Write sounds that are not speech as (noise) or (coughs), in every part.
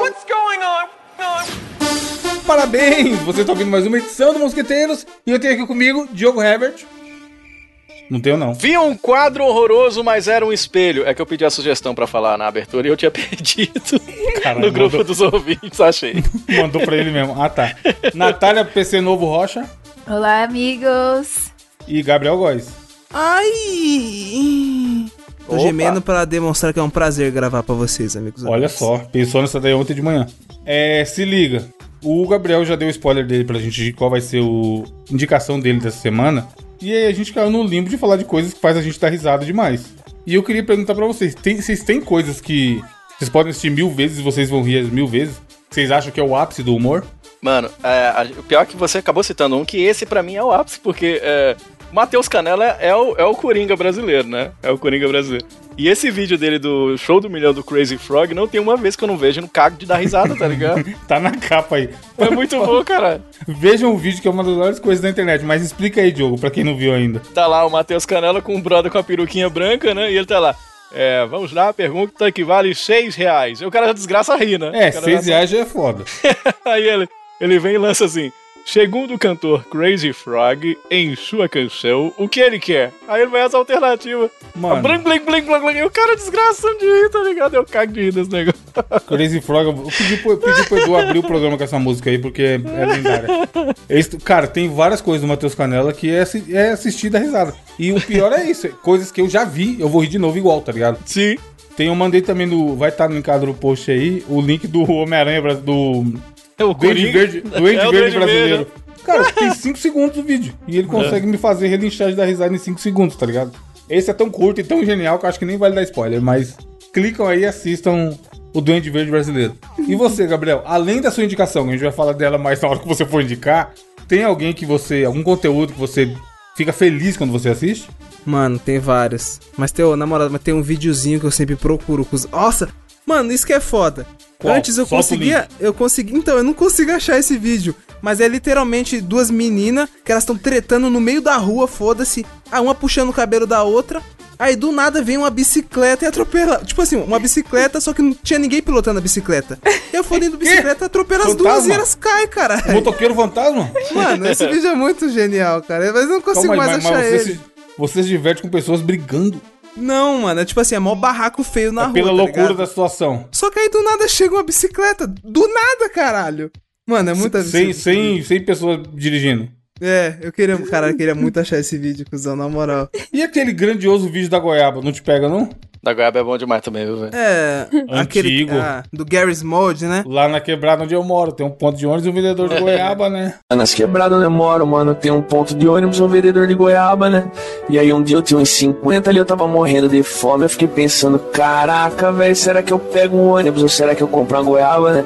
What's going on? Parabéns! Você está ouvindo mais uma edição do Mosqueteiros e eu tenho aqui comigo Diogo Herbert. Não tenho, não. Vi um quadro horroroso, mas era um espelho. É que eu pedi a sugestão pra falar na abertura e eu tinha (laughs) pedido Caralho, no grupo mandou- dos ouvintes, achei. (laughs) Mandou pra ele mesmo. Ah, tá. Natália PC Novo Rocha Olá, amigos. e Gabriel Góes. Ai! Tô Opa. gemendo pra demonstrar que é um prazer gravar pra vocês, amigos. Olha ouvintes. só, pensou nessa daí ontem de manhã. É, se liga. O Gabriel já deu spoiler dele pra gente de qual vai ser o indicação dele dessa semana. E aí a gente caiu no limbo de falar de coisas que faz a gente dar risada demais. E eu queria perguntar pra vocês, tem, vocês têm coisas que vocês podem assistir mil vezes e vocês vão rir as mil vezes? Que Vocês acham que é o ápice do humor? Mano, é, o pior é que você acabou citando um, que esse pra mim é o ápice, porque é, Matheus Canella é o, é o Coringa brasileiro, né? É o Coringa brasileiro. E esse vídeo dele do show do milhão do Crazy Frog, não tem uma vez que eu não vejo no cago de dar risada, tá ligado? (laughs) Tá na capa aí. É muito bom, cara. Vejam o vídeo que é uma das melhores coisas da internet, mas explica aí, Diogo, pra quem não viu ainda. Tá lá o Matheus Canella com o brother com a peruquinha branca, né? E ele tá lá. É, vamos lá, pergunta que vale seis reais. E o cara já desgraça a rir, né? É, O cara seis já- reais já é foda. (laughs) Aí ele, ele vem e lança assim. Segundo o cantor Crazy Frog, em sua canção, o que ele quer? Aí ele vai essa alternativa. Mano. Blim, blim, blim, blim. E o cara desgraçando de rir, tá ligado? Eu cago de rir desse negócio. Crazy Frog, eu pedi pro, eu pedi pro Edu abrir o programa com essa música aí, porque é, é lendária. Esse- cara, tem várias coisas do Matheus Canella que é, é assistir da risada. E o pior é isso, é coisas que eu já vi, eu vou rir de novo igual, tá ligado? Sim. Tem, eu mandei também no. Vai estar linkado no post aí, o link do Homem-Aranha, do É o Duende Coringa. Verde, Duende (laughs) É o Verde brasileiro. Verde. Cara, (laughs) tem 5 segundos o vídeo. E ele consegue me fazer relinchar de dar risada em 5 segundos, tá ligado? Esse é tão curto e tão genial que eu acho que nem vale dar spoiler, mas clicam aí e assistam o Duende Verde brasileiro. E você, Gabriel, além da sua indicação, que a gente vai falar dela mais na hora que você for indicar, tem alguém que você. algum conteúdo que você fica feliz quando você assiste? Mano, tem vários. Mas tem, ô, na moral, mas tem um videozinho que eu sempre procuro. Com os... Nossa! Mano, isso que é foda. Qual? Antes eu Solta conseguia. Eu consegui. Então, eu não consigo achar esse vídeo. Mas é literalmente duas meninas que elas estão tretando no meio da rua, foda-se. A uma puxando o cabelo da outra. Aí do nada vem uma bicicleta e atropela. Tipo assim, uma bicicleta, só que não tinha ninguém pilotando a bicicleta. Eu fodendo (laughs) bicicleta, atropela as duas e elas caem, cara. Motoqueiro fantasma? Mano, esse vídeo é muito genial, cara. Mas eu não consigo Calma mais mas, achar mas você, ele. se, você se diverte com pessoas brigando Não, mano, é tipo assim, é mó barraco feio na É rua. pela tá loucura ligado? da situação. Só que aí do nada chega uma bicicleta. Do nada, caralho. Mano, é muita Sem, sem, sem pessoas dirigindo. É, eu queria, cara, eu queria muito achar esse vídeo, cuzão, na moral. E aquele grandioso vídeo da goiaba, não te pega, não? Da goiaba é bom demais também, viu, velho? É, aquele Antigo. ah, do Garry's Mode, né? Lá na quebrada onde eu moro, tem um ponto de ônibus e um vendedor de goiaba, né? Nas quebradas onde eu moro, mano, tem um ponto de ônibus, um vendedor de goiaba, né? E aí um dia eu tinha uns 50 ali, eu tava morrendo de fome, eu fiquei pensando, caraca, velho, será que eu pego um ônibus ou será que eu compro uma goiaba, né?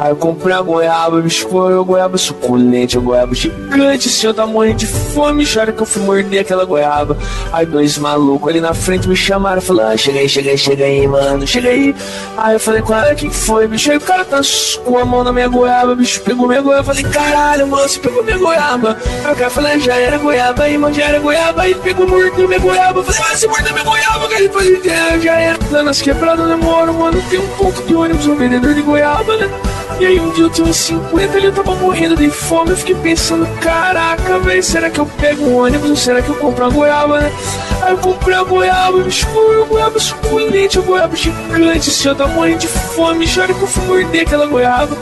Aí eu comprei uma goiaba, bicho, foi uma goiaba suculente, uma goiaba gigante, assim, eu tava morrendo de fome, chora que eu fui morder aquela goiaba. Aí dois malucos ali na frente me chamaram, falaram, ah, chega aí, chega aí, chega aí, mano, chega aí. Aí eu falei, cara, o que que foi, bicho? Aí o cara tá com a mão na minha goiaba, bicho, pegou minha goiaba, eu falei, caralho, mano, você pegou minha goiaba. Aí o cara falou, "Ah, já era goiaba aí, mano, já era goiaba, aí pegou, mordeu minha goiaba, eu falei, ah, você mordeu minha goiaba, cara, ele falou, "É, já era. Lá nas quebradas eu mano, tem um ponto de ônibus, um vendedor de goiaba, né? E aí um dia eu tinha uns 50 ali, eu tava morrendo de fome, eu fiquei pensando, caraca, velho, será que eu pego um ônibus ou será que eu compro uma goiaba, né? Aí eu comprei a goiaba, bicho, uma goiaba suculente, uma goiaba gigante, assim, eu tava morrendo de fome, chora que eu fui morder aquela goiaba.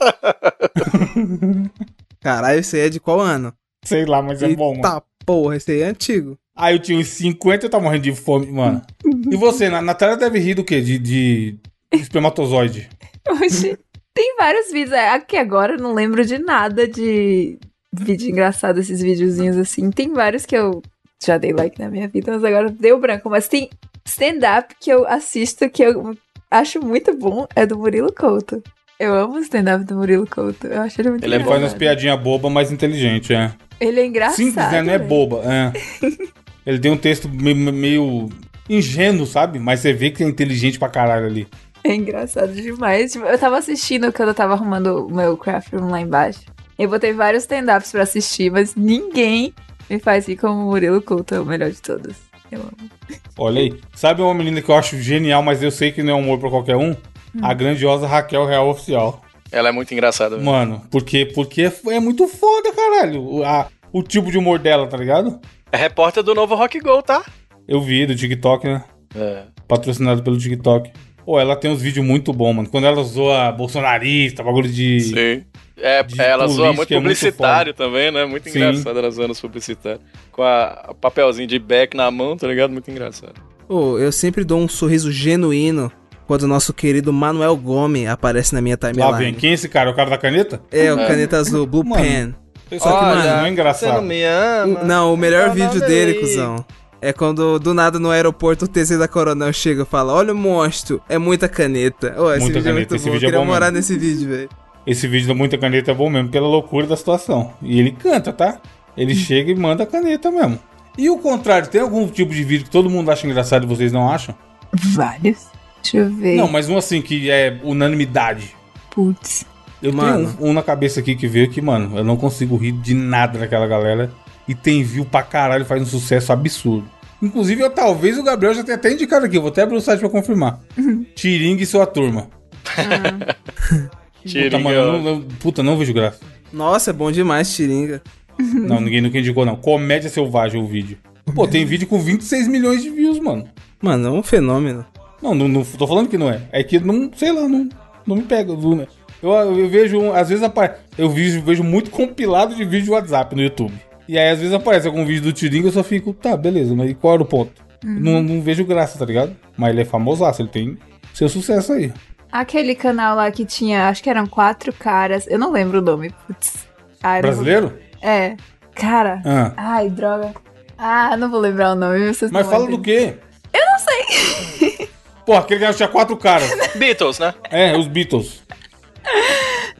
(laughs) Caralho, esse aí é de qual ano? Sei lá, mas é bom, mano. Eita porra, esse aí é antigo. Aí eu tinha uns 50 e eu tava morrendo de fome, mano. E você, na Natália deve rir do quê? De, de espermatozoide. (laughs) Oxi, tem vários vídeos. É, Aqui agora eu não lembro de nada de vídeo engraçado, esses videozinhos assim. Tem vários que eu já dei like na minha vida, mas agora deu branco. Mas tem stand-up que eu assisto que eu acho muito bom, é do Murilo Couto. Eu amo o stand-up do Murilo Couto. Eu acho ele muito Ele faz engraçado. umas piadinhas bobas, mas inteligente, é. Ele é engraçado. Simples, né? Não é velho. boba, é. (laughs) Ele tem um texto meio, meio ingênuo, sabe? Mas você vê que é inteligente pra caralho ali. (laughs) É engraçado demais. Tipo, eu tava assistindo quando eu tava arrumando o meu craft room lá embaixo. Eu botei vários stand-ups pra assistir, mas ninguém me faz rir como o Murilo Couto, é o melhor de todos. Eu amo. Olha aí. Sabe uma menina que eu acho genial, mas eu sei que não é humor pra qualquer um? A grandiosa Raquel Real Oficial. Ela é muito engraçada. mesmo. Mano, porque, porque é, é muito foda, caralho. O, a- o tipo de humor dela, tá ligado? É repórter do novo Rock Go, tá? Eu vi do TikTok, né? É. Patrocinado pelo TikTok. Pô, ela tem uns vídeos muito bons, mano. Quando ela usou a bolsonarista, bagulho de. Sim. É, de ela zoa muito política é muito publicitário também, né? Muito Sim. engraçado ela zoando os publicitários. Com a, a papelzinho de back na mão, tá ligado? Muito engraçado. Ô, eu sempre dou um sorriso genuíno quando o nosso querido Manuel Gomes aparece na minha Lá timeline. vem. Quem é esse cara? O cara da caneta? É, o caneta azul, Blue Mano, Pen. Só que, mano, não é Você não engraçado. me ama. não, o melhor Não, vídeo não, dele, cuzão. É quando do nada no aeroporto o TZ da Coronel chega e fala: Olha o monstro, é muita caneta. Ô, esse Muita vídeo é caneta, muito esse bom. Eu vídeo é queria bom morar mesmo. nesse vídeo, velho. Esse vídeo da Muita Caneta é bom mesmo, pela loucura da situação. E ele canta, tá? Ele chega e manda a caneta mesmo. E o contrário, tem algum tipo de vídeo que todo mundo acha engraçado e vocês não acham? Vários. Deixa eu ver. Não, mas um assim que é unanimidade. Putz. Eu Mano. tenho um, um na cabeça aqui que veio que, mano, eu não consigo rir de nada daquela galera. E tem view pra caralho, faz um sucesso absurdo. Inclusive, eu talvez o Gabriel já tenha até indicado aqui, eu vou até abrir o site pra confirmar. Tiringa e sua turma. (laughs) Puta, Tiringa, mano, eu não, puta, não vejo graça. Nossa, é bom demais, Tiringa. (laughs) Não, ninguém nunca indicou, não. Comédia Selvagem o vídeo. Pô, tem vídeo com 26 milhões de views, mano. Mano, é um fenômeno. Não, não, não tô falando que não é. É que não, sei lá, não, não me pega. não- Eu, eu vejo, um- às vezes. Eu vejo, vejo muito compilado de vídeo de WhatsApp no YouTube. E aí, às vezes aparece algum vídeo do Tiringa eu só fico, tá, beleza, mas qual era o ponto? Não, não vejo graça, tá ligado? Mas ele é famosaço, ele tem seu sucesso aí. Aquele canal lá que tinha, acho que eram quatro caras. Eu não lembro o nome. Putz. Ah, não vou- Brasileiro? É. Cara. Ah. Ai, droga. Ah, não vou lembrar o nome. Vocês Mas não fala do quê? Eu não sei. Pô, aquele cara tinha quatro caras. (laughs) Beatles, né? É, os Beatles.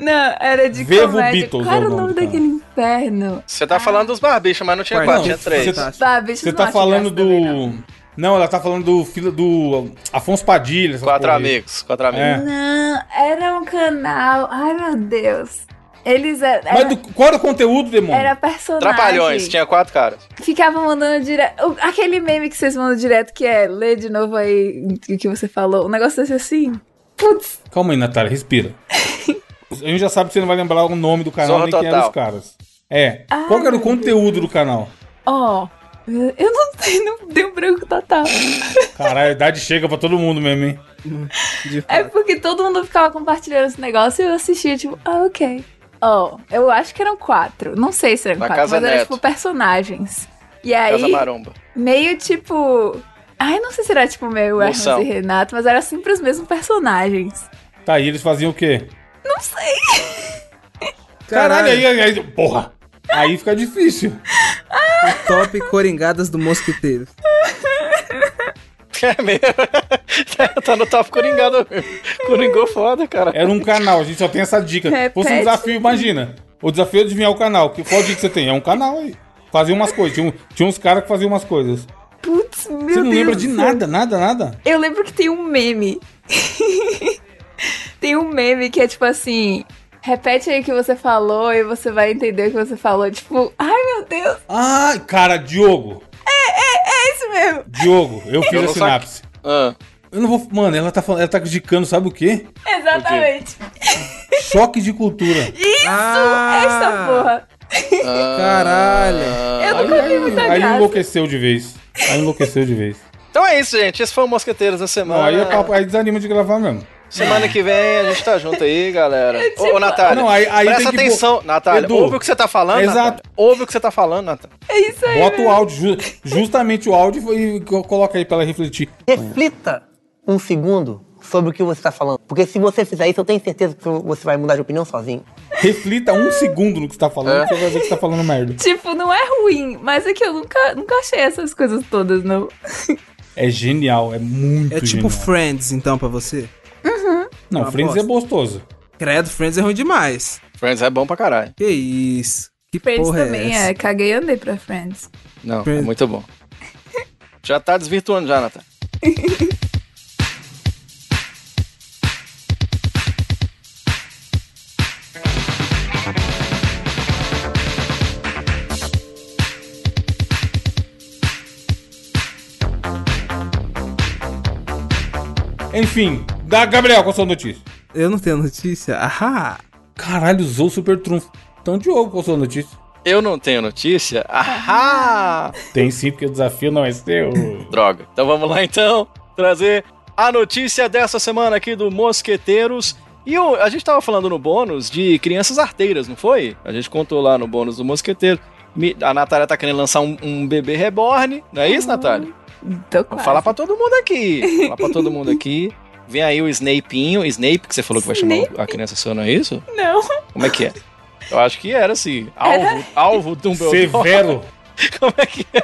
Não, era de Vevo comédia. Beatles Qual é era o o nome daquele inferno? Você tá falando dos barbichos, mas não tinha quatro, tinha três. Você- tá acho falando não. do. Não, ela tá falando do filho do Afonso Padilha. Quatro amigos, quatro amigos. É. Não, era um canal. Ai, meu Deus. Eles eram. Mas do, qual era o conteúdo, demônio? Era personagem. Trapalhões, tinha quatro caras. Ficava mandando direto. o- Aquele meme que vocês mandam direto, que é lê de novo aí o que você falou. Um negócio desse assim. Putz. Calma aí, Natália, respira. (laughs) A gente já sabe que você não vai lembrar o nome do canal Zorra nem quem eram Total. os caras. É. qual que era o conteúdo do canal? Ó. eu não sei, não deu branco total. Caralho, a idade chega pra todo mundo mesmo, hein? É porque todo mundo ficava compartilhando esse negócio e eu assistia, tipo, ah, ok. Ó, eu acho que eram quatro. Não sei se eram Na quatro, mas eram, tipo, personagens. E Casa aí, Maromba. meio tipo. Ai, não sei se era tipo meio Hermes e Renato, mas era sempre os mesmos personagens. Tá, e eles faziam o quê? Não sei. Caralho, aí, aí, aí- Porra! Aí fica difícil. Top Coringadas do Mosqueteiro. É mesmo. (laughs) tá no top coringado mesmo. Coringou foda, cara. Era um canal, a gente só tem essa dica. Repete. Fosse um desafio, imagina. O desafio é adivinhar o canal. Que, qual dica que você tem? É um canal aí. Fazia umas coisas. Tinha, um- tinha uns caras que faziam umas coisas. Putz, meu Você não Deus lembra de nada, nada, nada? Eu lembro que tem um meme. (laughs) (laughs) tem um meme que é tipo assim. Repete aí o que você falou e você vai entender o que você falou. Tipo, ai meu Deus, Ai, cara, Diogo. é isso mesmo. Diogo, eu (laughs) fiz Eu a não sinapse. Ah, Eu não vou. Mano, ela tá falando, ela tá criticando, sabe o quê? Exatamente. (laughs) Choque de cultura. Isso, Ah! essa porra. Caralho. Eu nunca vi Aí, muita aí graça. enlouqueceu de vez. Aí enlouqueceu de vez. Então é isso, gente. Esse foi o Mosqueteiros da Não, semana. aí, é papo- aí desanima de gravar mesmo. Semana que vem a gente tá junto aí, galera. Ô, ô Natália, Não, aí- aí presta tem que atenção. pôr- Natália, Edu, ouve o que você tá falando, exato. Natália. Ouve o que você tá falando, Natália. É isso aí. Bota o áudio, ju- justamente o áudio e co- coloca aí pra ela refletir. Reflita um segundo sobre o que você está falando. Porque se você fizer isso, eu tenho certeza que você vai mudar de opinião sozinho. Reflita um segundo no que você tá falando, É. você vai ver que você tá falando merda. Tipo, não é ruim, mas é que eu nunca, nunca achei essas coisas todas, não. É genial, é muito É tipo genial. Friends, então, pra você? Não, uma Friends bosta. é gostoso. Credo, Friends é ruim demais. Friends é bom pra caralho. Que isso? Que Friends porra também é essa? é. Caguei e andei pra Friends. Não, é Friends. muito bom. (laughs) Já tá desvirtuando já, Natália. Enfim, da Gabriel, qual a sua notícia? Eu não tenho notícia. Ah, Caralho, usou o super trunfo. Então, Diogo, qual a sua notícia? Eu não tenho notícia? Ahá! Tem sim, porque o desafio não é seu. (laughs) Droga. Então vamos lá então trazer a notícia dessa semana aqui do Mosqueteiros. E o- a gente tava falando no bônus de crianças arteiras, não foi? A gente contou lá no bônus do Mosqueteiro. A Natália tá querendo lançar um, um bebê reborn, não é isso, Natália? Tô Vou quase. (laughs) falar pra todo mundo aqui. Falar pra todo mundo aqui. Vem aí o Snapeinho. Snape, que você falou que vai chamar a criança sua, não é isso? Não. Como é que é? Eu acho que era assim. Alvo, alvo Dumbledore. Severo. (laughs) Como é que é?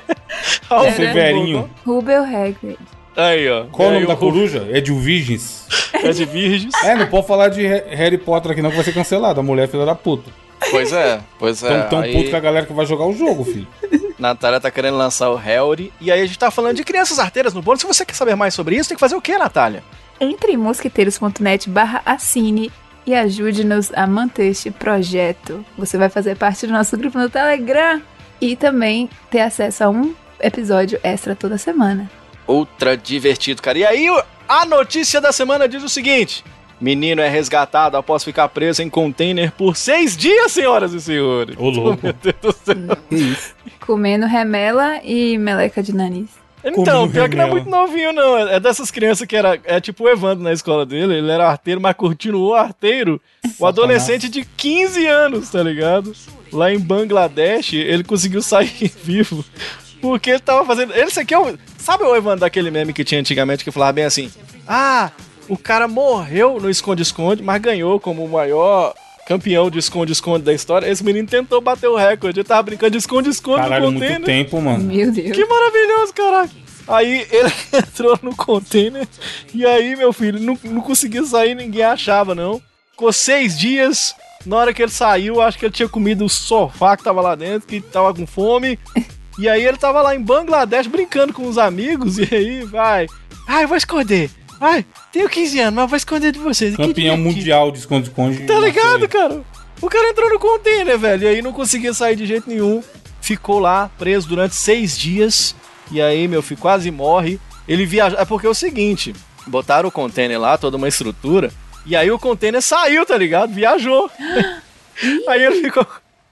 Alvo Severinho. Rubel Hagrid. Aí, ó. Qual o nome da coruja? É de Virgens. (laughs) É de virgens. É, não pode falar de Ha- Harry Potter aqui não, que vai ser cancelado. A mulher é filha da puta. Pois é, pois é. Tão, tão aí, puto com a galera que vai jogar o jogo, filho. (laughs) Natália tá querendo lançar o Harry. E aí a gente tá falando de crianças arteiras no bônus. Se você quer saber mais sobre isso, tem que fazer o quê, Natália? Entre em mosqueteiros.net barra assine e ajude-nos a manter este projeto. Você vai fazer parte do nosso grupo no Telegram e também ter acesso a um episódio extra toda semana. Ultra divertido, cara. E aí, a notícia da semana diz o seguinte: Menino é resgatado após ficar preso em container por seis dias, senhoras e senhores. Ô, louco. (laughs) Meu Deus do céu. que isso. Comendo remela e meleca de nanis. Então, pior que não é muito novinho, não. É dessas crianças que era. É tipo o Evandro na escola dele. Ele era arteiro, mas continuou arteiro. O adolescente de 15 anos, tá ligado? Lá em Bangladesh, ele conseguiu sair (laughs) vivo. Porque ele tava fazendo. Esse aqui é o. Sabe o Evandro daquele meme que tinha antigamente que falava bem assim? Ah, o cara morreu no esconde-esconde, mas ganhou como o maior campeão de esconde-esconde da história. Esse menino tentou bater o recorde. Ele tava brincando de esconde-esconde no Caralho, container. muito tempo, mano. Meu Deus. Que maravilhoso, caraca. Aí ele (laughs) entrou no container e aí, meu filho, não, não conseguia sair, ninguém achava, não. Ficou seis dias. Na hora que ele saiu, acho que ele tinha comido o sofá que tava lá dentro, que tava com fome. E aí ele tava lá em Bangladesh brincando com os amigos, e aí vai. Ai, vou esconder. Ai, tenho 15 anos, mas vou esconder de vocês. Campeão mundial de esconde-esconde. Tá ligado, cara? O cara entrou no container, velho, e aí não conseguia sair de jeito nenhum. Ficou lá, preso durante seis dias. E aí, meu filho, quase morre. Ele viajou. É porque é o seguinte: botaram o container lá, toda uma estrutura. E aí o container saiu, tá ligado? Viajou. (gasps) aí ele ficou.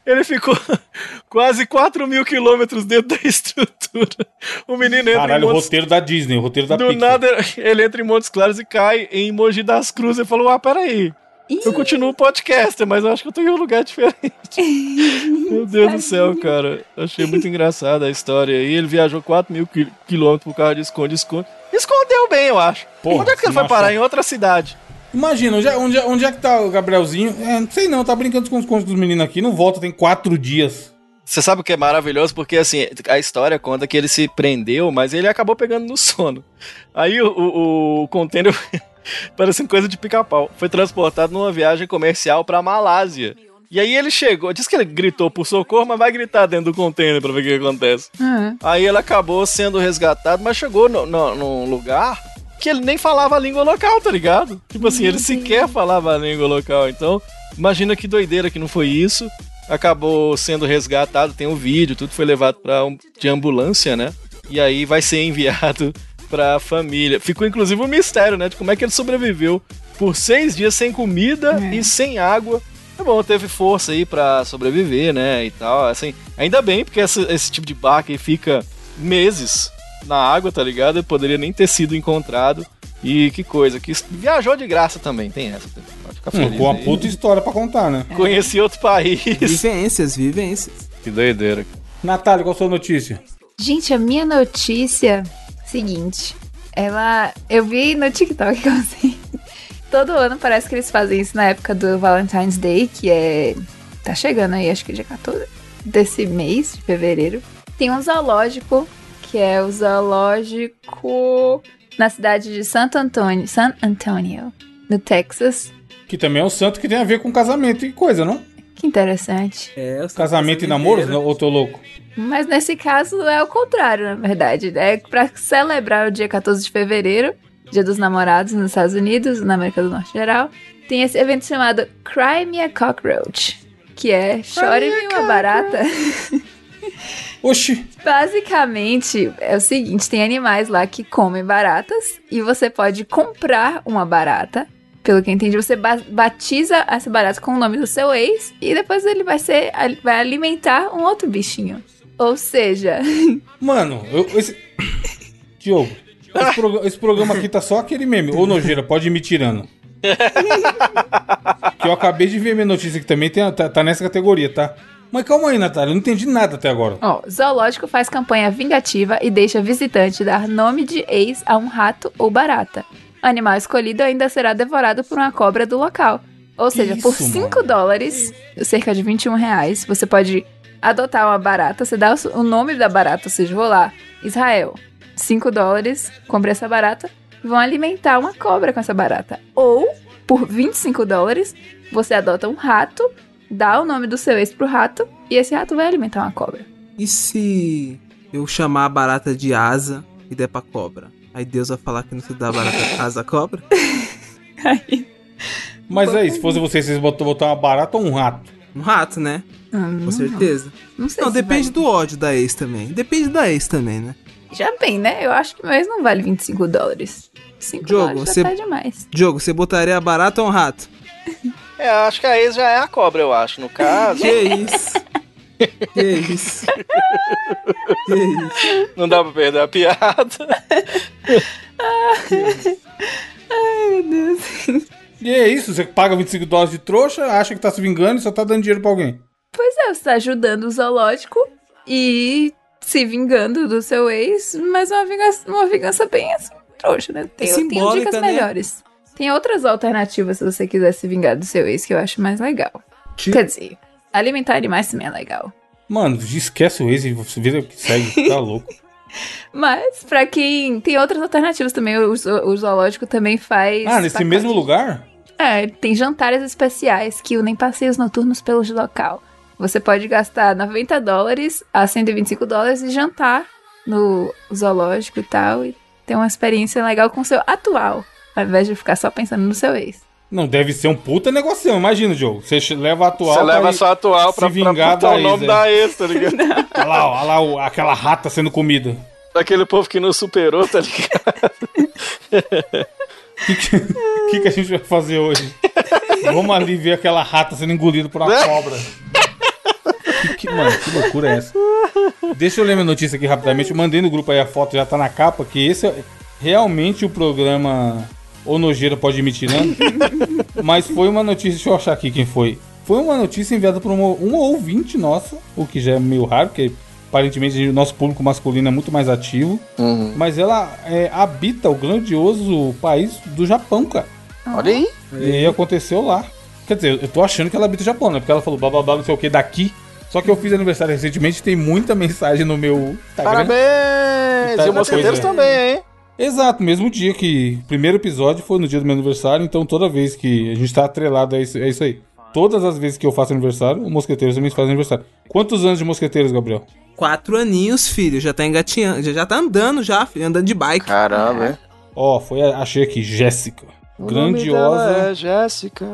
Ele ficou (laughs) quase 4 mil quilômetros dentro da (laughs) estrutura. O menino entra Caralho, em o Montes... roteiro da Disney, o roteiro da Do Pixar. nada, ele entra em Montes Claros e cai em Mogi das Cruzes e falou: Ah, peraí. Eu continuo podcaster, mas eu acho que eu tô em um lugar diferente. (laughs) Meu Deus do céu, cara. Achei muito engraçada a história aí. Ele viajou 4 mil qui- quilômetros por causa de esconde-esconde. Escondeu bem, eu acho. Porra, onde é que ele foi parar? Em outra cidade. Imagina, onde é, onde, é, onde é que tá o Gabrielzinho? É, não sei não, tá brincando com os contos dos meninos aqui, não volta, tem quatro dias. Você sabe o que é maravilhoso? Porque, assim, a história conta que ele se prendeu, mas ele acabou pegando no (laughs) sono. Aí o, o, o container, (laughs) parecendo coisa de pica-pau, foi transportado numa viagem comercial pra Malásia. E aí ele chegou, diz que ele gritou por socorro, mas vai gritar dentro do container pra ver o que acontece. Uhum. Aí ele acabou sendo resgatado, mas chegou no, no- num lugar que ele nem falava a língua local, tá ligado? Tipo assim, ele sequer falava a língua local. Então, imagina que doideira que não foi isso. Acabou sendo resgatado, tem um vídeo, tudo foi levado pra um, de ambulância, né? E aí vai ser enviado (laughs) pra família. Ficou inclusive um mistério, né? De como é que ele sobreviveu por seis dias sem comida e sem água. É bom, teve força aí pra sobreviver, né? E tal. Assim, ainda bem, porque essa- esse tipo de barco aí fica meses na água, tá ligado? Ele poderia nem ter sido encontrado. E que coisa, que viajou de graça também, tem essa. Pode ficar Hum, feliz. com uma aí. puta história pra contar, né? Conheci outro país. Vivências, vivências. que doideira. Natália, qual a sua notícia? Gente, a minha notícia seguinte. Ela. Eu vi no TikTok (laughs) que assim. Todo ano parece que eles fazem isso na época do Valentine's Day, que é. Tá chegando aí, acho que dia 14 desse mês, de fevereiro. Tem um zoológico, que é o zoológico na cidade de Santo Antônio, San Antonio, no Texas. Que também é um santo que tem a ver com casamento e coisa, não? Que interessante. É, sou Casamento e namoro, não? ou tô louco? Mas nesse caso é o contrário, na verdade. É pra celebrar o dia 14 de fevereiro, Dia dos Namorados nos Estados Unidos, na América do Norte em geral. Tem esse evento chamado Cry Me a Cockroach, que é Chore-me uma barata. (laughs) Oxi, Basicamente, é o seguinte: tem animais lá que comem baratas e você pode comprar uma barata. Pelo que eu entendi, você ba- batiza essa barata com o nome do seu ex e depois ele vai ser vai alimentar um outro bichinho. Ou seja, (laughs) mano, eu, esse. (coughs) Diogo, esse, proga- esse programa aqui tá só aquele meme. Ô, Nojeira, pode ir me tirando. (laughs) que eu acabei de ver minha notícia que também tem, tá, tá nessa categoria, tá? Mas calma aí, Natália, eu não entendi nada até agora. ó, zoológico faz campanha vingativa e deixa visitante dar nome de ex a um rato ou barata. Animal escolhido ainda será devorado por uma cobra do local. Ou seja, Isso, por 5 mano. dólares, cerca de 21 reais, você pode adotar uma barata, você dá o nome da barata, ou seja, vou lá, Israel, 5 dólares, compre essa barata, vão alimentar uma cobra com essa barata. Ou, por 25 dólares, você adota um rato, dá o nome do seu ex pro rato, e esse rato vai alimentar uma cobra. E se eu chamar a barata de asa e der pra cobra? Aí Deus vai falar que não se dá barata asa à cobra? (laughs) Mas aí, se fosse você, vocês botou botar uma barata ou um rato? Um rato, né? Hum, Com certeza. Não sei Não, se depende vale. do ódio da ex também. Depende da ex também, né? Já bem, né? Eu acho que meu ex não vale 25 dólares. 5 Diogo, dólares você- tá demais. Diogo, você botaria a barata ou um rato? (laughs) É, acho que a ex já é a cobra, eu acho, no caso. Que isso? que isso? Que isso? Não dá pra perder a piada. Ai, meu Deus. E é isso, você paga 25 dólares de trouxa, acha que tá se vingando e só tá dando dinheiro pra alguém. Pois é, você tá ajudando o zoológico e se vingando do seu ex, mas uma vingança, uma vingança bem assim, trouxa, né? Tem, tem simbólica, dicas né? melhores. Tem outras alternativas se você quiser se vingar do seu ex que eu acho mais legal. Quer dizer, alimentar animais também é legal. Mano, esquece o ex e você vira que segue, tá (laughs) louco. Mas, pra quem. Tem outras alternativas também. O, o zoológico também faz. Ah, nesse pacotes. mesmo lugar? É, tem jantares especiais que unem passeios noturnos pelo local. Você pode gastar 90 dólares a 125 dólares e jantar no zoológico e tal. E ter uma experiência legal com o seu atual. Ao invés de ficar só pensando no seu ex. Não, deve ser um puta negocião, imagina, Diogo. Você leva a atual. Você leva pra só a atual se pra, pra vingar da o nome ex, da ex, tá ligado? (laughs) Olha lá, olha lá o- aquela rata sendo comida. Daquele povo que não superou, tá ligado? O (laughs) que, que, que que a gente vai fazer hoje? Vamos ali ver aquela rata sendo engolida por uma cobra. Que, que- mano, que loucura é essa? Deixa eu ler minha notícia aqui rapidamente. Eu mandei no grupo aí a foto, já tá na capa, que esse é realmente o programa O Nojeira Pode Ir Me Tirando. Mas foi uma notícia, deixa eu achar aqui quem foi. Foi uma notícia enviada por uma, uma ouvinte nossa, o que já é meio raro, porque aparentemente o nosso público masculino é muito mais ativo. Mas ela é, habita o grandioso país do Japão, cara. Olha aí. E aí aconteceu lá. Quer dizer, eu tô achando que ela habita o Japão, né? Porque ela falou blá blá blá, não sei o que, daqui. Só que eu fiz aniversário recentemente e tem muita mensagem no meu Instagram. Parabéns! Tá- e o também, hein? Exato, mesmo dia que. O primeiro episódio foi no dia do meu aniversário, então toda vez que a gente tá atrelado a isso, é isso aí. Todas as vezes que eu faço aniversário, o Mosqueteiros também faz aniversário. Quantos anos de Mosqueteiros, Gabriel? Quatro aninhos, filho. Já tá engatinhando. Já, já tá andando já, filho. Andando de bike. Caramba, hein? Ó, foi, a- achei aqui, Jéssica. O Grandiosa. dela É Jéssica.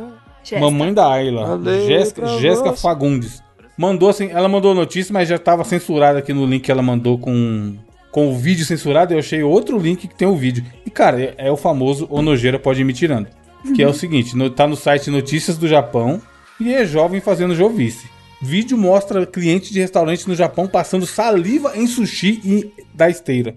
Mamãe da Ayla, Jéssica. Fagundes. Mandou assim, ela mandou a notícia, mas já tava censurada aqui no link que ela mandou com, com o vídeo censurado. Eu achei outro link que tem o vídeo. E cara, é, é o famoso O Nojeira Pode Ir Me Tirando. Que é o seguinte: no- tá no site Notícias do Japão e é jovem fazendo jovice. Vídeo mostra cliente de restaurante no Japão passando saliva em sushi e da esteira.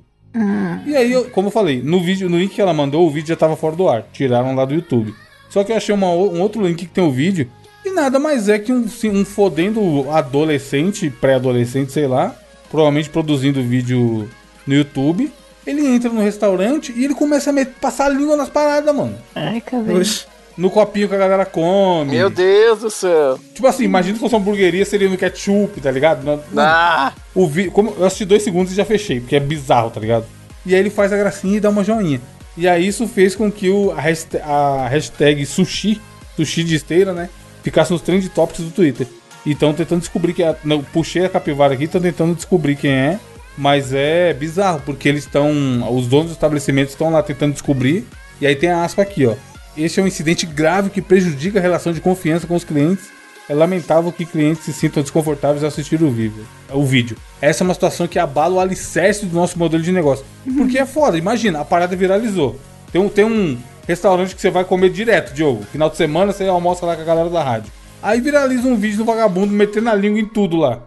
E aí, eu- como eu falei, no vídeo, no link que ela mandou, o vídeo já tava fora do ar. Tiraram lá do YouTube. Só que eu achei uma um outro link que tem o vídeo. E nada mais é que um, um fodendo adolescente, pré-adolescente, sei lá. Provavelmente produzindo vídeo no YouTube. Ele entra no restaurante e ele começa a met- passar a língua nas paradas, mano. Ai, cabelo. Oxe. No copinho que a galera come. Meu Deus do céu. Tipo assim, imagina se fosse uma hamburgueria, seria no ketchup, tá ligado? Na- Ah, o vi... como eu assisti dois segundos e já fechei, porque é bizarro, tá ligado? E aí ele faz a gracinha e dá uma joinha. E aí isso fez com que o, a, hashtag, a hashtag sushi, sushi de esteira, né? Ficasse nos trend topics do Twitter. E estão tentando descobrir quem é. Não, puxei a capivara aqui, estão tentando descobrir quem é. Mas é bizarro, porque eles estão. Os donos do estabelecimento estão lá tentando descobrir. E aí tem a aspa aqui, ó. Este é um incidente grave que prejudica a relação de confiança com os clientes É lamentável que clientes se sintam desconfortáveis ao assistir o vídeo. O vídeo. Essa é uma situação que abala o alicerce do nosso modelo de negócio. Porque é foda, imagina, a parada viralizou. Tem um, tem um restaurante que você vai comer direto, Diogo. Final de semana você almoça lá com a galera da rádio. Aí viraliza um vídeo do vagabundo metendo a língua em tudo lá.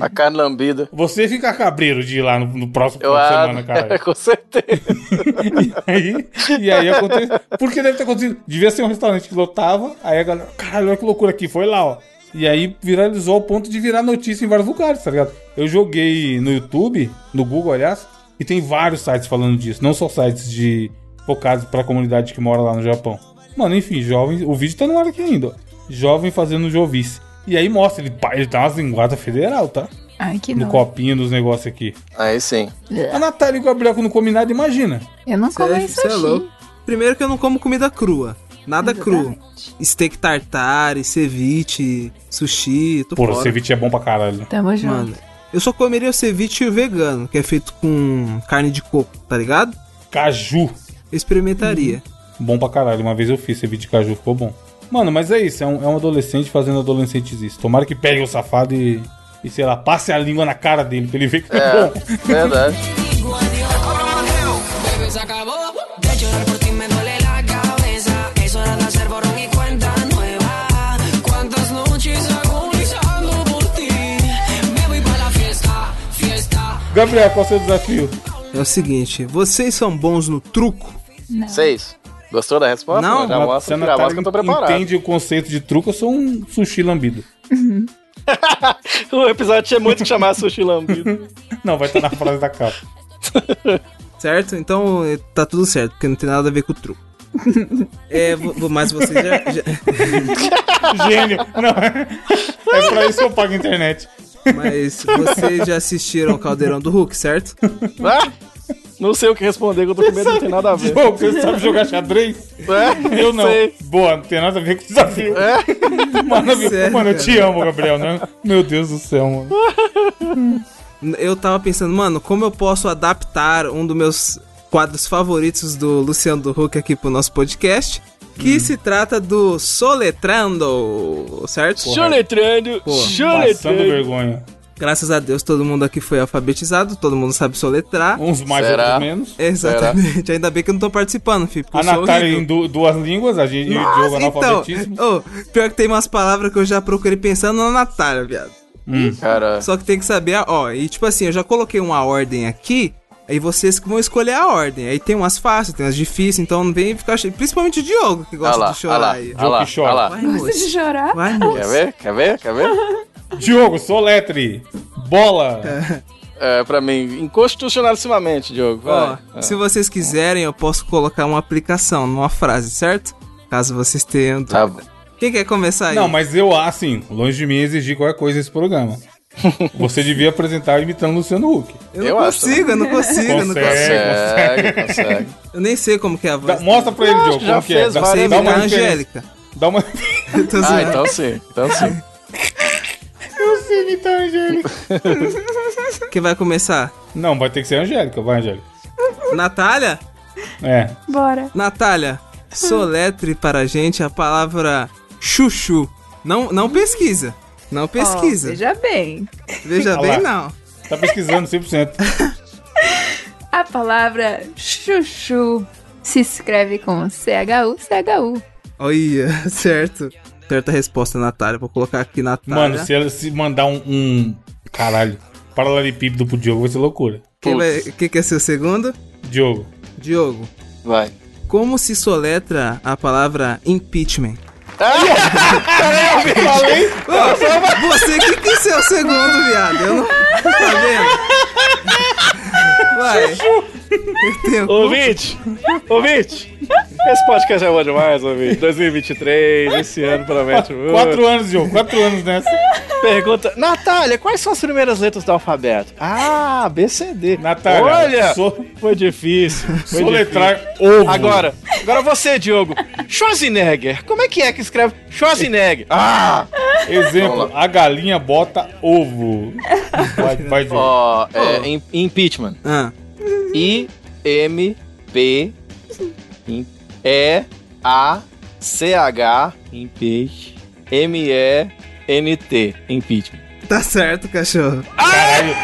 A carne lambida. Você fica cabreiro de ir lá no, no próximo Eu final de semana, cara. (laughs) com certeza. (laughs) E aí, e aí acontece. Porque deve ter acontecido. Devia ser um restaurante que lotava. Aí a galera, caralho, olha que loucura aqui. Foi lá, ó. E aí viralizou ao ponto de virar notícia em vários lugares, tá ligado? Eu joguei no YouTube, no Google, aliás, e tem vários sites falando disso. Não só sites de focados pra comunidade que mora lá no Japão. Mano, enfim, jovem. O vídeo tá no ar aqui ainda, ó. Jovem fazendo jovice. E aí mostra, ele, ele dá umas linguadas federal, tá? Ai, que No não. copinho dos negócios aqui. Aí sim. A Natália e o Gabriel que não come nada, imagina. Eu não como Cê- isso cê é louco. Primeiro que eu não como comida crua. Nada cru. Steak tartare, ceviche, sushi, tô Pô, o fora. ceviche é bom pra caralho. Tamo junto. Mano, eu só comeria o ceviche vegano, que é feito com carne de coco, tá ligado? Caju. Eu experimentaria. Bom pra caralho. Uma vez eu fiz ceviche de caju, ficou bom. Mano, mas é isso. É um, é um adolescente fazendo adolescentesice. Tomara que pegue o safado e, e, sei lá, passe a língua na cara dele pra ele ver que é, É, bom. verdade. Gabriel, qual é o seu desafio? É o seguinte, vocês são bons no truco? Seis. Gostou da resposta? Não, já Se mostra, a já mostra que eu tô preparado. entende o conceito de truco, eu sou um sushi lambido. (laughs) o episódio tinha muito que chamar sushi lambido. (laughs) Não, vai estar na frase da capa. (laughs) Certo? Então tá tudo certo, porque não tem nada a ver com o truco. é, mas vocês já, já- Gênio. Não, é pra isso que eu pago a internet. mas vocês já assistiram o Caldeirão do Hulk, certo? Ah, não sei o que responder, que eu tô com medo, não tem nada a ver. Pô, você sabe jogar xadrez? É, Eu não. sei. Boa, não tem nada a ver com o desafio. Mano, eu- Sério, mano, eu te amo, Gabriel, né? Meu Deus do céu, mano. Eu tava pensando, mano, como eu posso adaptar um dos meus quadros favoritos do Luciano do Hulk aqui pro nosso podcast, que se trata do Soletrando, certo? Choletrando, Passando choletrando. vergonha. Graças a Deus todo mundo aqui foi alfabetizado, todo mundo sabe soletrar. Uns mais, Será? outros menos. Exatamente, ainda bem que eu não tô participando, filho. porque A Natália em du- duas línguas, a gente e o Diogo Nossa, então, analfabetíssimo. ô, pior que tem umas palavras que eu já procurei pensando na Natália, viado. Cara, Só que tem que saber, ó, e tipo assim, eu já coloquei uma ordem aqui, aí vocês que vão escolher a ordem. Aí tem umas fáceis, tem umas difíceis, então não vem ficar cheio. Principalmente o Diogo, que gosta lá, de chorar olha lá, aí. olha lá, que chora. lá. Vai, Gosta de moço. chorar? Vai, Quer moço. ver? Quer ver? Quer ver? (laughs) Diogo, soletre. Bola. É, pra mim, inconstitucionalissimamente, Diogo. Ó, Vai. se vocês quiserem, eu posso colocar uma aplicação numa frase, certo? Caso vocês tenham. Tá. Quem quer começar aí? Não, mas eu, assim, longe de mim exigir qualquer coisa nesse programa. Você devia apresentar imitando o Luciano Huck. eu não eu acho consigo, eu não consigo, eu não Consegue. consigo. Consegue, consegue. Eu nem sei como que é a voz. Dá- mostra pra ele, Diogo, já como que é. Dá, dá uma imitar a referência. Angélica. Dá uma... (laughs) Ah, então sim, então sim. Eu sei imitar a Angélica. (laughs) Quem vai começar? Não, vai ter que ser a Angélica. Vai, Angélica. Natália? É. Bora. Natália, soletre para a gente a palavra chuchu. Não, não pesquisa. Não pesquisa. Ó, veja bem. Veja bem, não. Tá pesquisando 100%. A palavra chuchu se escreve com C-H-U, C-H-U. Olha, (laughs) certo. Certa resposta, Natália. Vou colocar aqui Natália. Mano, se ela se mandar um. um... Caralho. Paralelepípedo pro Diogo vai ser loucura. Quem, vai, quem quer ser o segundo? Diogo. Diogo. Vai. Como se soletra a palavra impeachment? Falei? Ô, você que quis ser o segundo, viado. Eu não. Tá vendo? Vai. Eu tenho. Ouvinte! Ouvinte! Esse podcast é bom demais, ouvinte. 2023, esse ano promete muito. Quatro anos, Diogo. Quatro anos nessa. Pergunta: Natália, quais são as primeiras letras do alfabeto? Ah, BCD. Natália, Olha! so- Foi difícil. (laughs) Foi Soletrar difícil. ovo. Agora, agora você, Diogo. Schwarzenegger. Como é que é que escreve Schwarzenegger? Ah! Exemplo, a galinha bota ovo. Vai, vai Diogo. Ó, é, im- impeachment. Ah, I M P E A C H impeach M E NT, impeachment. Tá certo, cachorro. Caralho.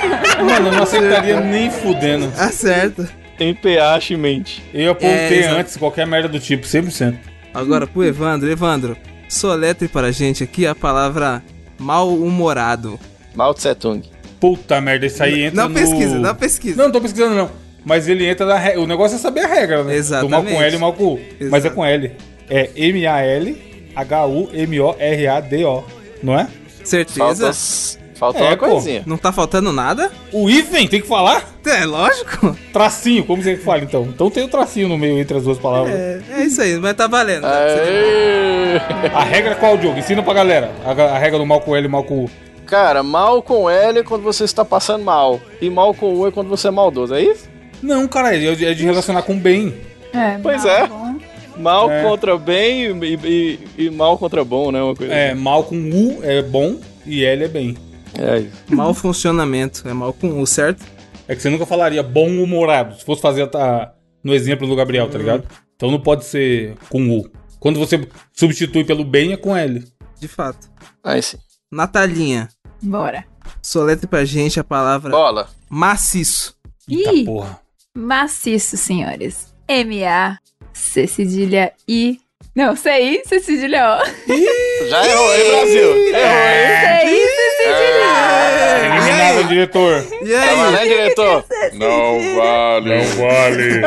Mano, eu não aceitaria nem fudendo. Tá certo. Empeachimente. Eu apontei É, antes qualquer merda do tipo, 100%. Agora pro Evandro. Evandro, soletre pra gente aqui a palavra mal-humorado. Mao Tse Tung. Puta merda, isso aí entra Não no... pesquisa, não pesquisa. Não, não tô pesquisando não. Mas ele entra na regra. O negócio é saber a regra, né? Exatamente. Do mal com L e mal com U. Mas é com L. É M-A-L-H-U-M-O-R-A-D-O. Não é? Certeza? Falta, falta É, uma pô. coisinha. Não tá faltando nada? O hífen tem que falar? É lógico. Tracinho, como você fala então? Então tem o tracinho no meio entre as duas palavras. É, é isso aí, mas tá valendo. Aê! A regra é qual, Diogo? Ensina pra galera. A, a regra do mal com L e mal com U. Cara, mal com L é quando você está passando mal. E mal com U é quando você é maldoso, é isso? Não, cara, é de, é de relacionar com bem. É, Pois mal, é. bom. Mal É. contra bem e, e- e mal contra bom, né? Uma coisa É, mal com U é bom e L é bem. assim. É isso. Mal funcionamento. É mal com o certo? É que você nunca falaria bom-humorado, se fosse fazer tá, no exemplo do Gabriel, tá ligado? Então não pode ser com U. Quando você substitui pelo bem, é com L. De fato. Aí sim. Natalinha, Bora. soletre pra gente a palavra Bola. maciço. Eita Ih, porra. Maciço, senhores. M-A-C cedilha I. Não, C-I, C cedilha O. Já errou, hein, Brasil? Errou, hein? C-I, C cedilha Eliminado, diretor. E aí, valendo, diretor? Não vale. Não vale.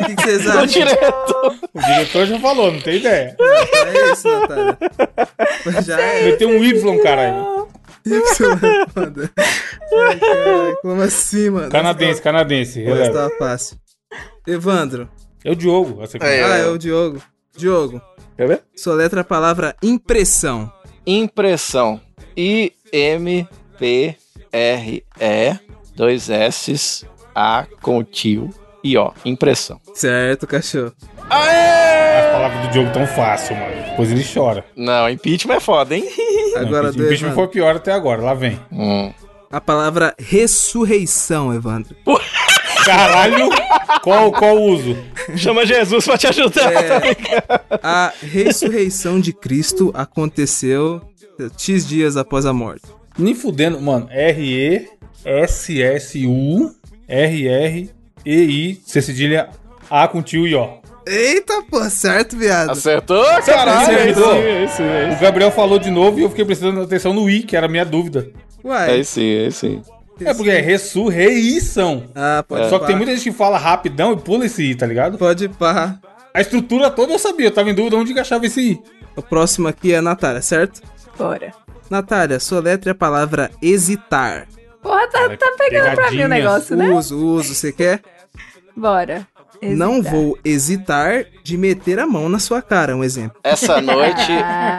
o que, que vocês O acham? diretor. o diretor já falou, não tem ideia. É isso, Natália. Já é. Meteu um Y, caralho. Mano. Foda. Ai, como assim, mano? Canadense, canadense. Releva. tava fácil. Evandro. É o Diogo. Essa aqui. É, Ah, é o Diogo. Diogo, Quer ver? soletra a palavra impressão. Impressão. I-M-P-R-E, dois S, A com tio e ó. Impressão. Certo, cachorro. As palavras do Diogo tão fácil, mano. Depois ele chora. Não, impeachment é foda, hein? Agora o do impeachment Evandro. foi pior até agora. Lá vem. Hum. A palavra ressurreição, Evandro. Caralho. qual, qual uso? Chama Jesus pra te ajudar. A ressurreição de Cristo aconteceu X dias após a morte. Nem fudendo, mano. R-E-S-S-U-R-R-E-I, C cedilha A com tio e ó. Eita, pô, certo, viado. Acertou? Você Caralho, acertou? é isso, é O isso. Gabriel falou de novo e eu fiquei prestando atenção no I, que era a minha dúvida. É Uai. isso, é isso. É porque é ressurreição. Ah, pode Só que tem muita gente que fala rapidão e pula esse I, tá ligado? Pode pá. A estrutura toda eu sabia, eu tava em dúvida onde encaixava esse I. O próximo aqui é a Natália, certo? Bora. Natália, soletre a palavra hesitar. Porra, tá, Cara, tá pegando pra mim o negócio, né? Uso, uso, você quer? Bora. Não Hesitar. vou hesitar de meter a mão na sua cara, um exemplo. Essa (laughs) noite,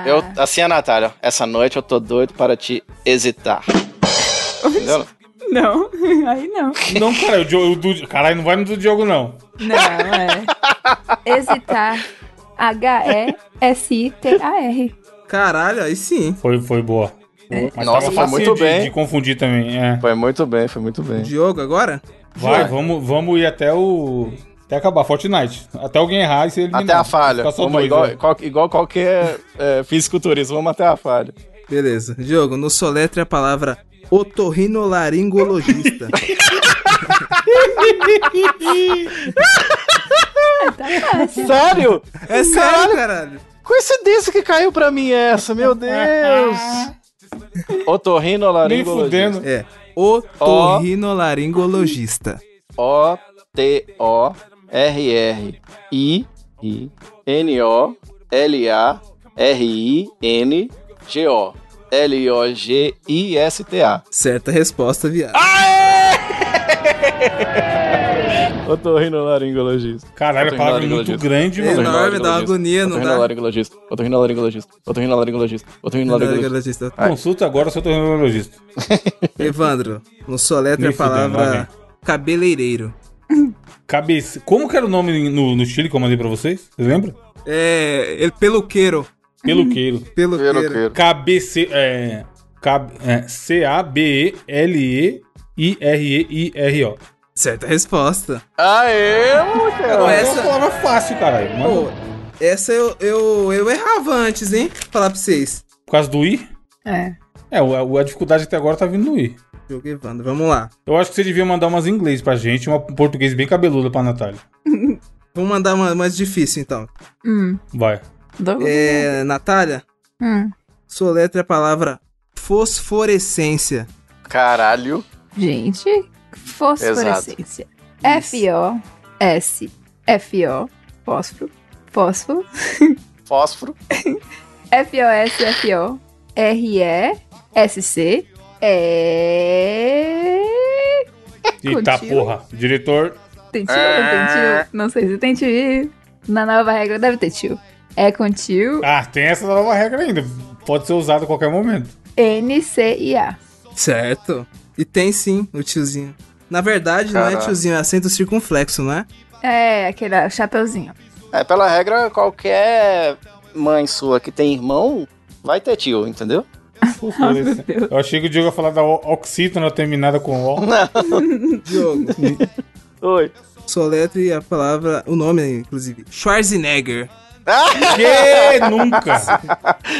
eu, assim a Natália, essa noite eu tô doido para te hesitar. Entendeu? Não, (laughs) aí não. Não, cara, o, Diogo, caralho, não vai no do Diogo, não. Não, é. Hesitar. H-E-S-I-T-A-R. Caralho, aí sim. Foi, foi boa. Mas Nossa, foi muito de, bem. de confundir também, é. Foi muito bem, foi muito bem. Diogo agora? Vai, Vai. vamos, vamos ir até o... Até acabar, Fortnite. Até alguém errar e ser eliminado. Até a falha. Vamos dois, igual, né? qual- igual qualquer é, fisiculturista, vamos até a falha. Beleza. Diogo, no soletre a palavra otorrinolaringologista. (laughs) Sério? é sério, caralho. Coincidência que caiu pra mim essa, meu Deus. Nem (laughs) Otorrinolaringologista. fudendo. É. Otorrinolaringologista. O-T-O-R-R-I-N-O-L-A-R-I-N-G-O. L-O-G-I-S-T-A. Certa resposta, viado. Otorrinolaringologista. (laughs) Caralho, a palavra é muito grande, É mano. enorme, dá uma agonia, não dá? Otorrinolaringologista. Otorrinolaringologista. Otorrinolaringologista. Otorrinolaringologista. Otorrinolaringologista. Consulta agora, eu sou torneologista. (laughs) Evandro, no soletre a palavra cabeleireiro. Cabeça... Como que era o nome no, no Chile que eu mandei pra vocês? Vocês lembram? É. Ele peluqueiro. Peluqueiro. (laughs) Peluqueiro. Cabece... É... É, C-A-B-E-L-E-I-R-E-I-R-O. Certa resposta. Aê, cara. Essa é palavra fácil, caralho. Mano, Pô, essa eu, eu, eu errava antes, hein? Falar pra vocês. Por causa do I? É. É, a, a dificuldade até agora tá vindo no I. Jogo Evandro, vamos lá. Eu acho que você devia mandar umas em inglês pra gente uma português bem cabeluda pra Natália. (laughs) Vamos mandar uma mais difícil, então. Hum. Vai. É, Natália, Hum. soletra a palavra fosforescência. Caralho. Gente, fosforescência. F-O-S. F-O. Fósforo. Fósforo. (laughs) Fósforo. F-O-S, F-O. R-E-S-C. É. Eita porra. Diretor. Tem tio não tem tio? Não sei se tem tio. Na nova regra deve ter tio. É com tio. Ah, tem essa nova regra ainda. Pode ser usada a qualquer momento. N-C-I-A. Certo. E tem sim o tiozinho. Na verdade, não é Caraca. tiozinho, é acento circunflexo, não é? É, aquele chapeuzinho. É, pela regra, qualquer mãe sua que tem irmão vai ter tio, entendeu? Eu achei que o Diogo ia falar da oxítona terminada com O. (laughs) Diogo. Oi. Soletre a palavra, o nome, inclusive. Schwarzenegger. (laughs) Que nunca.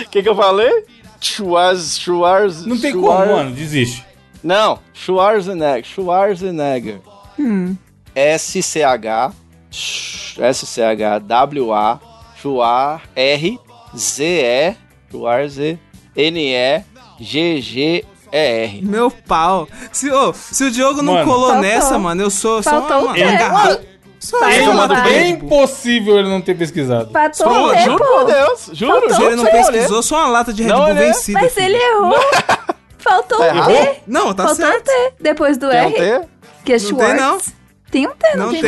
O que, que eu falei? Schwarz, Schwarz, Não tem Schwarz- como, mano. Desiste. Não, Schwarzenegger. Schwarzenegger. Hum. S-C-H. S-C-H-W-A. Schwar. R-Z-E. Schwarze. N-E-G-G-E-R. Meu pau. Se, ô, se o Diogo não Mano. colou Faltou. nessa, mano, eu sou só Faltou uma, quê? uma. Só Faltou uma mano, barra. É bem impossível ele não ter pesquisado. Patou tempo. juro por Deus. Juro, Faltou. juro. Ele não pesquisou, só uma lata de Red Bull olhei. vencida. Mas filho. ele errou. (laughs) Faltou Tá um? T. Não, tá Faltou um certo. T. Depois do Tem um R, T? que é Não tem, Schwartz. não. Tem um T, não, Não tem.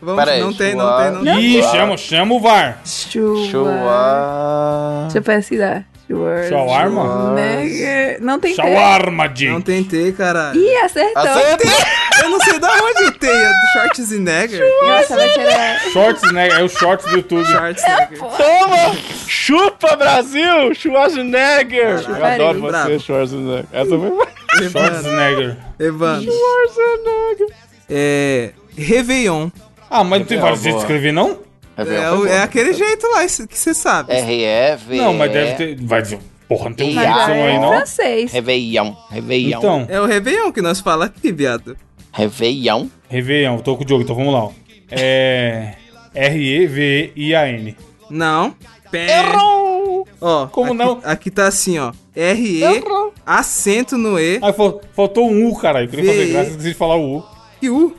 Vamos- Pera aí, não tem, não tem, não tem. Ih, chama, chama o VAR. Schwartz. Schwarz. Deixa eu pesquisar. Schwartz. Shawarma? Nega- Não tem T. Shawarma, Jim. Não tem T, caralho. Ih, acertou. Acertei. (laughs) Eu não sei da onde o T é do Schwarzenegger. Nossa, vai. Shorts, né? É o shorts do YouTube. Schwarzenegger. Toma! Chupa, Brasil! Schwarzenegger! Eu Chuparia. adoro você, Bravo. Schwarzenegger. Essa mesmo. Evandro. Schwarzenegger. Evandro. Schwarzenegger. É. Réveillon. Ah, mas não tem É, vários jeitos de escrever, não? É, o- é aquele jeito lá que você sabe. R-E-V. Não, mas deve ter. Vai, porra, não tem um é aí, não? francês. Réveillon. Réveillon. Então, É o Réveillon que nós falamos aqui, viado. Réveillon. Réveillon, tô com o Diogo, então vamos lá. ó. É. R-E-V-E-I-A-N. Não. Pé. Errou! Ó, Como aqui, não? Aqui tá assim, ó. R-E, Errou! acento no E Ah, fal- faltou um U, caralho. Eu queria fazer graça, esqueci de falar o U. e U.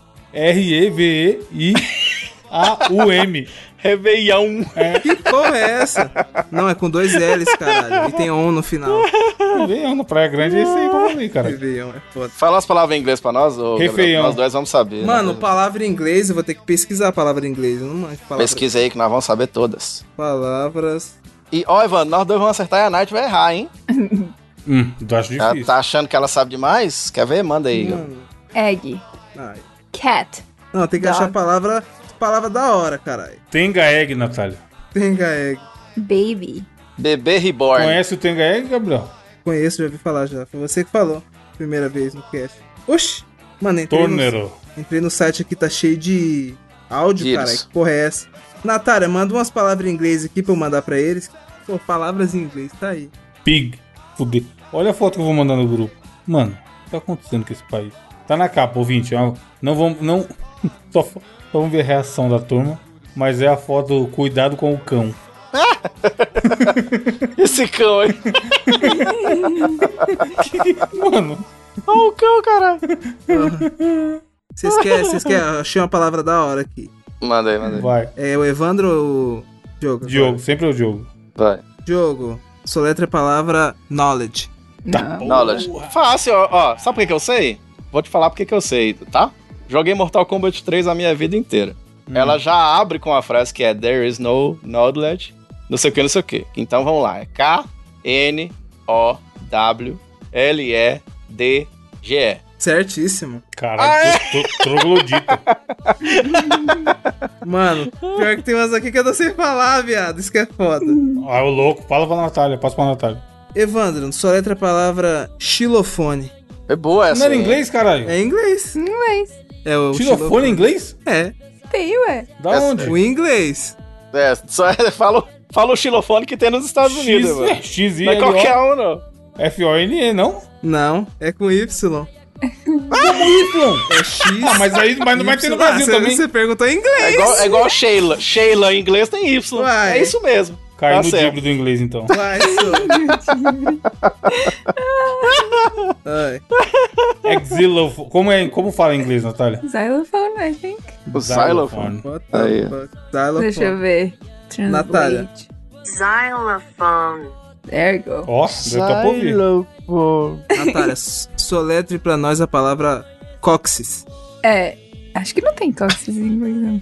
R-E-V-E-I-A-U-M. Réveillon. Que porra é essa? Não, é com dois L's, caralho. E tem ON no final. Réveillon na Praia Grande é isso aí eu falei, cara. Réveillon é foda. Fala as palavras em inglês pra nós, ô, Gabriel. Nós dois vamos saber. Mano, né? palavra em inglês, eu vou ter que pesquisar a palavra em inglês. Não manjo palavra. Pesquisa aí que nós vamos saber todas. Palavras. E, ó, Ivan, nós dois vamos acertar e a Night vai errar, hein? (laughs) Hum, eu acho difícil. tá achando que ela sabe demais? Quer ver? Manda aí. Mano. Egg. Ai. Cat. Não, tem que Dog. achar palavra. Palavra da hora, caralho. Tenga Egg, Natália. Tenga egg. Baby. Bebê Reborn. Conhece o Tenga Egg, Gabriel? Conheço, já ouvi falar já. Foi você que falou. Primeira vez no cast. Oxi! Mano, entrei no, entrei no site aqui, tá cheio de áudio, cara. Que porra é essa? Natália, manda umas palavras em inglês aqui pra eu mandar pra eles. Pô, palavras em inglês, tá aí. Pig. Fuder. Olha a foto que eu vou mandar no grupo. Mano, o que tá acontecendo com esse país? Tá na capa, ouvinte. Não vamos. Não. (laughs) Só, só vamos ver a reação da turma. Mas é a foto Cuidado com o cão. (laughs) Esse cão aí. (laughs) Mano, Olha o cão, caralho. Vocês querem, vocês querem? Achei uma palavra da hora aqui. Manda aí, manda aí. vai. É o Evandro ou o Diogo? Diogo, sempre é o Diogo. Vai. Diogo, soletra a palavra knowledge. Tá. Knowledge. Fácil, ó, ó. Sabe por que que eu sei? Vou te falar por que que eu sei, tá? Joguei Mortal Kombat 3 a minha vida inteira. Ela já abre com a frase que é There is no knowledge, não sei o que, não sei o que. Então vamos lá. É K-N-O-W-L-E-D-G-E. Certíssimo. Caralho, tô, tô, troglodita. (laughs) Mano, pior que tem umas aqui que eu não sei falar, viado. Isso que é foda. Ah, o louco. Fala pra Natália, passa pra Natália. Evandro, soletra a palavra xilofone. É boa essa. Não era hein? inglês, caralho? É em inglês. Inglês. É o Xilofone em inglês? É. Tem, ué. Da Essa- onde? O inglês. É, só (laughs) fala, fala o xilofone que tem nos Estados Unidos, X, mano. é, (laughs) X, I, Não é qualquer um, não. F-O-N-E, não? Não, é com Y. (laughs) Y. É X. Ah, mas aí mas não vai ter no. Brasil Ah, você- também. Você perguntou em É inglês. igual, é igual Sheila. Sheila em inglês tem Y. Uai. É isso mesmo. Cai Tá no certo. dibre do inglês, então. (laughs) Vai. (laughs) Ai. Xylophone. Como, é, como fala em inglês, Natália? Xylophone, I think. O Xylophone. What the Aí. fuck? Xylophone. Deixa eu ver. Translate. Natália. Xylophone. There you go. Ó, deu até pra ouvir. Natália, s- soletre pra nós a palavra cóccix. É. Acho que não tem cóccix em inglês, não.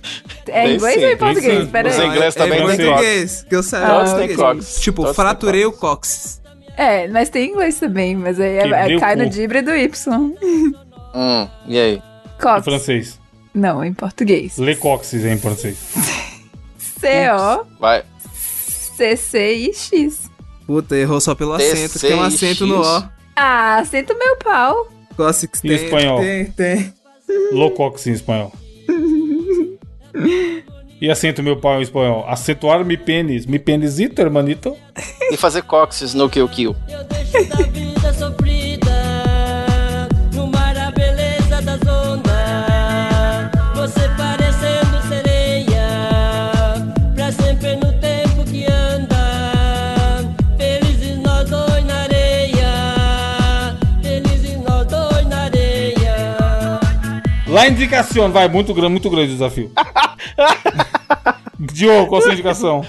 É Tem em inglês sim, ou em tem português? Pera Os aí. inglês é também em tem português, que eu sei. Ah, é têm português. cóccix. Tipo, fraturei o cóccix. É, mas tem em inglês também, mas aí é, é, cai no dibre do Y. Hum, e aí? Em Cóccix. francês. Não, em português. Le Coxis é em francês. (laughs) Vai. C-O-C-C-I-X. Puta, errou só pelo acento. Tem um acento no O. Ah, senta meu pau. Cóccix Em tem. espanhol. Tem, tem. Locox em espanhol. E acento meu pau em espanhol. Acentuar mi pênis. Mi pênisito, hermanito. E fazer cóccix no Kill Kill. Eu deixo da vida sofrida La indicação. Vai, muito grande, muito grande o desafio. (laughs) Diogo, qual a sua indicação?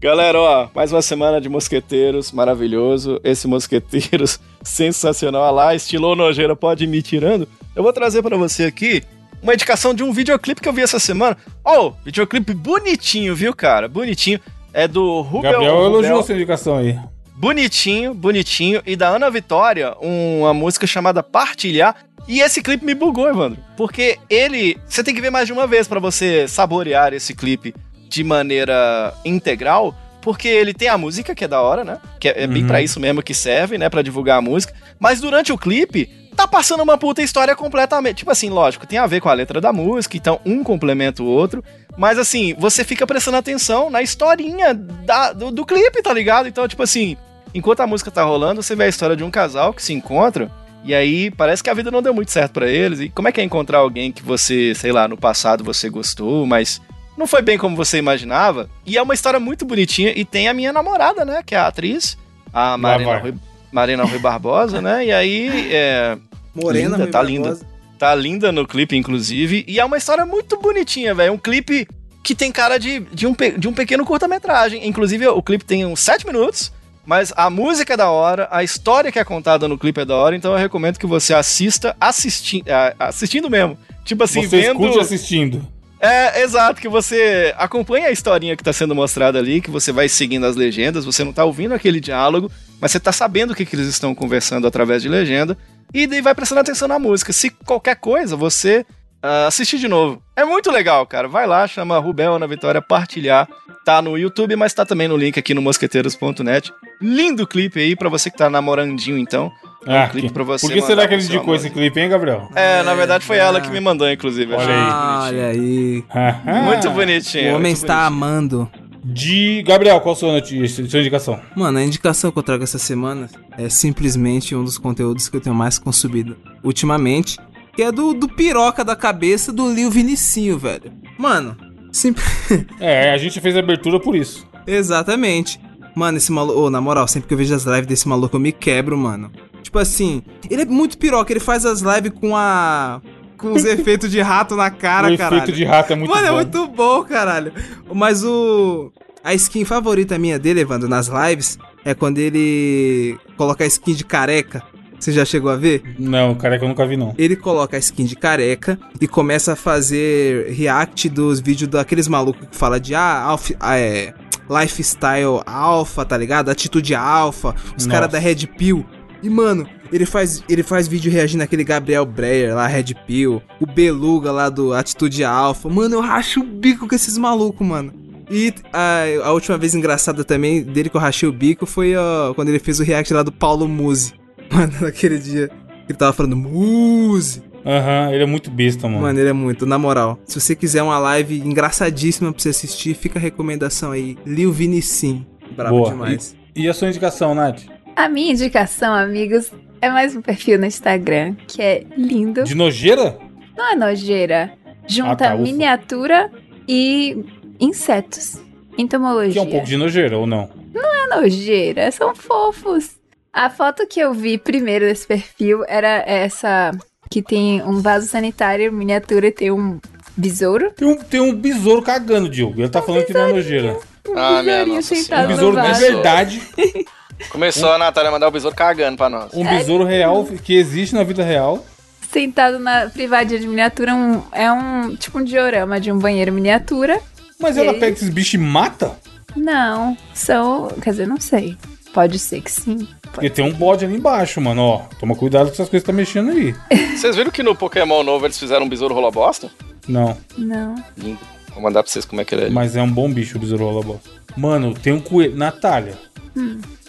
Galera, ó, mais uma semana de mosqueteiros, maravilhoso. Esse mosqueteiros (laughs) sensacional. Olha lá, estilo nojeira, pode ir me tirando. Eu vou trazer pra você aqui uma indicação de um videoclipe que eu vi essa semana. Oh, videoclipe bonitinho, viu, cara? Bonitinho. É do Rubel. Gabriel Rubel. elogiou a sua indicação aí. Bonitinho, bonitinho. E da Ana Vitória, uma música chamada Partilhar. E esse clipe me bugou, Evandro. Porque ele. Você tem que ver mais de uma vez pra você saborear esse clipe de maneira integral. Porque ele tem a música, que é da hora, né? Que é, é bem Uhum. pra isso mesmo que serve, né? Pra divulgar a música. Mas durante o clipe, tá passando uma puta história completamente. Tipo assim, lógico, tem a ver com a letra da música, então um complementa o outro. Mas assim, você fica prestando atenção na historinha da- do, do clipe, tá ligado? Então, tipo assim, enquanto a música tá rolando, você vê a história de um casal que se encontra. E aí parece que a vida não deu muito certo pra eles. E como é que é encontrar alguém que você, sei lá, no passado você gostou, mas não foi bem como você imaginava? E é uma história muito bonitinha. E tem a minha namorada, né? Que é a atriz, a Marina. Rui, Marina Rui Barbosa, né? E aí, é, Morena, Linda, meio tá barbosa. Tá linda no clipe, inclusive. E é uma história muito bonitinha, velho. Um clipe que tem cara de, de, um, de um pequeno curta-metragem. Inclusive, o clipe tem uns 7 minutos. Mas a música é da hora, a história que é contada no clipe é da hora, então eu recomendo que você assista assisti assistindo mesmo. Tipo assim, Você vendo. escute assistindo. É, exato, que você acompanha a historinha que tá sendo mostrada ali, que você vai seguindo as legendas, você não tá ouvindo aquele diálogo, mas você tá sabendo o que, que eles estão conversando através de legenda, e daí vai prestando atenção na música. Se qualquer coisa, você ah, assistir de novo. É muito legal, cara. Vai lá, chama Rubel Ana Vitória Partilhar. Tá no YouTube, mas tá também no link aqui no mosqueteiros.net. Lindo clipe aí pra você que tá namorandinho, então. É um Ah, clipe que- pra você Por que será que ele indicou esse clipe, hein, Gabriel? É, na verdade foi ela Ah. que me mandou, inclusive. Olha Achei aí. Olha aí. Ah, (laughs) Muito bonitinho. O homem está bonitinho. amando. De. Gabriel, qual a sua, notícia, sua indicação? Mano, a indicação que eu trago essa semana é simplesmente um dos conteúdos que eu tenho mais consumido ultimamente, que é do, do piroca da cabeça do Lil Vinicinho, velho. Mano, simples. (laughs) É, a gente fez a abertura por isso. Exatamente. Mano, esse maluco. Ô, na moral, sempre que eu vejo as lives desse maluco, eu me quebro, mano. Tipo assim, ele é muito piroca, ele faz as lives com a. com os (laughs) efeitos de rato na cara, o caralho. efeito de rato é muito Mano, bom. é muito bom, caralho. Mas o. A skin favorita minha dele, Evandro, nas lives, é quando ele coloca a skin de careca. Você já chegou a ver? Não, careca eu nunca vi, não. Ele coloca a skin de careca e começa a fazer react dos vídeos daqueles malucos que fala de ah, alf, ah, é, lifestyle alfa, tá ligado? Atitude alfa, os caras da Red Pill. E mano, ele faz, ele faz vídeo reagindo àquele Gabriel Breyer lá, Red Pill, o Beluga lá do Atitude Alfa. Mano, eu racho o bico com esses malucos, mano. E a, a última vez engraçada também dele que eu rachei o bico foi ó, quando ele fez o react lá do Paulo Musi. Mano, (laughs) naquele dia que ele tava falando Musi. Aham, ele é muito besta, mano. Mano, ele é muito, na moral. Se você quiser uma live engraçadíssima pra você assistir, fica a recomendação aí. Lil Vinicim. Brabo Boa. demais. E a sua indicação, Nath? A minha indicação, amigos, é mais um perfil no Instagram, que é lindo. De nojeira? Não é nojeira. Junta Ah, tá, miniatura e insetos. Entomologia. Que é um pouco de nojeira, ou não? Não é nojeira, são fofos. A foto que eu vi primeiro desse perfil era essa que tem um vaso sanitário miniatura e tem um besouro. Tem um, tem um besouro cagando, Diogo. Ele tá falando que não é nojeira. Um Ah, minha nossa Um besouro de verdade. (laughs) Começou a Natália a mandar o besouro cagando pra nós. Um besouro real que existe na vida real. Sentado na privadinha de miniatura, um- é um tipo um diorama de um banheiro miniatura. Mas ela pega esses bichos e mata? Não, são. Quer dizer, não sei. Pode ser que sim. Porque tem um bode ali embaixo, mano. Ó, toma cuidado com essas coisas que tá mexendo aí. (laughs) Vocês viram que no Pokémon novo eles fizeram um besouro rola bosta? Não, Não. Lindo. Vou mandar pra vocês como é que ele é. mas é um bom bicho o besouro rola bosta. Mano, tem um coelho. Natália,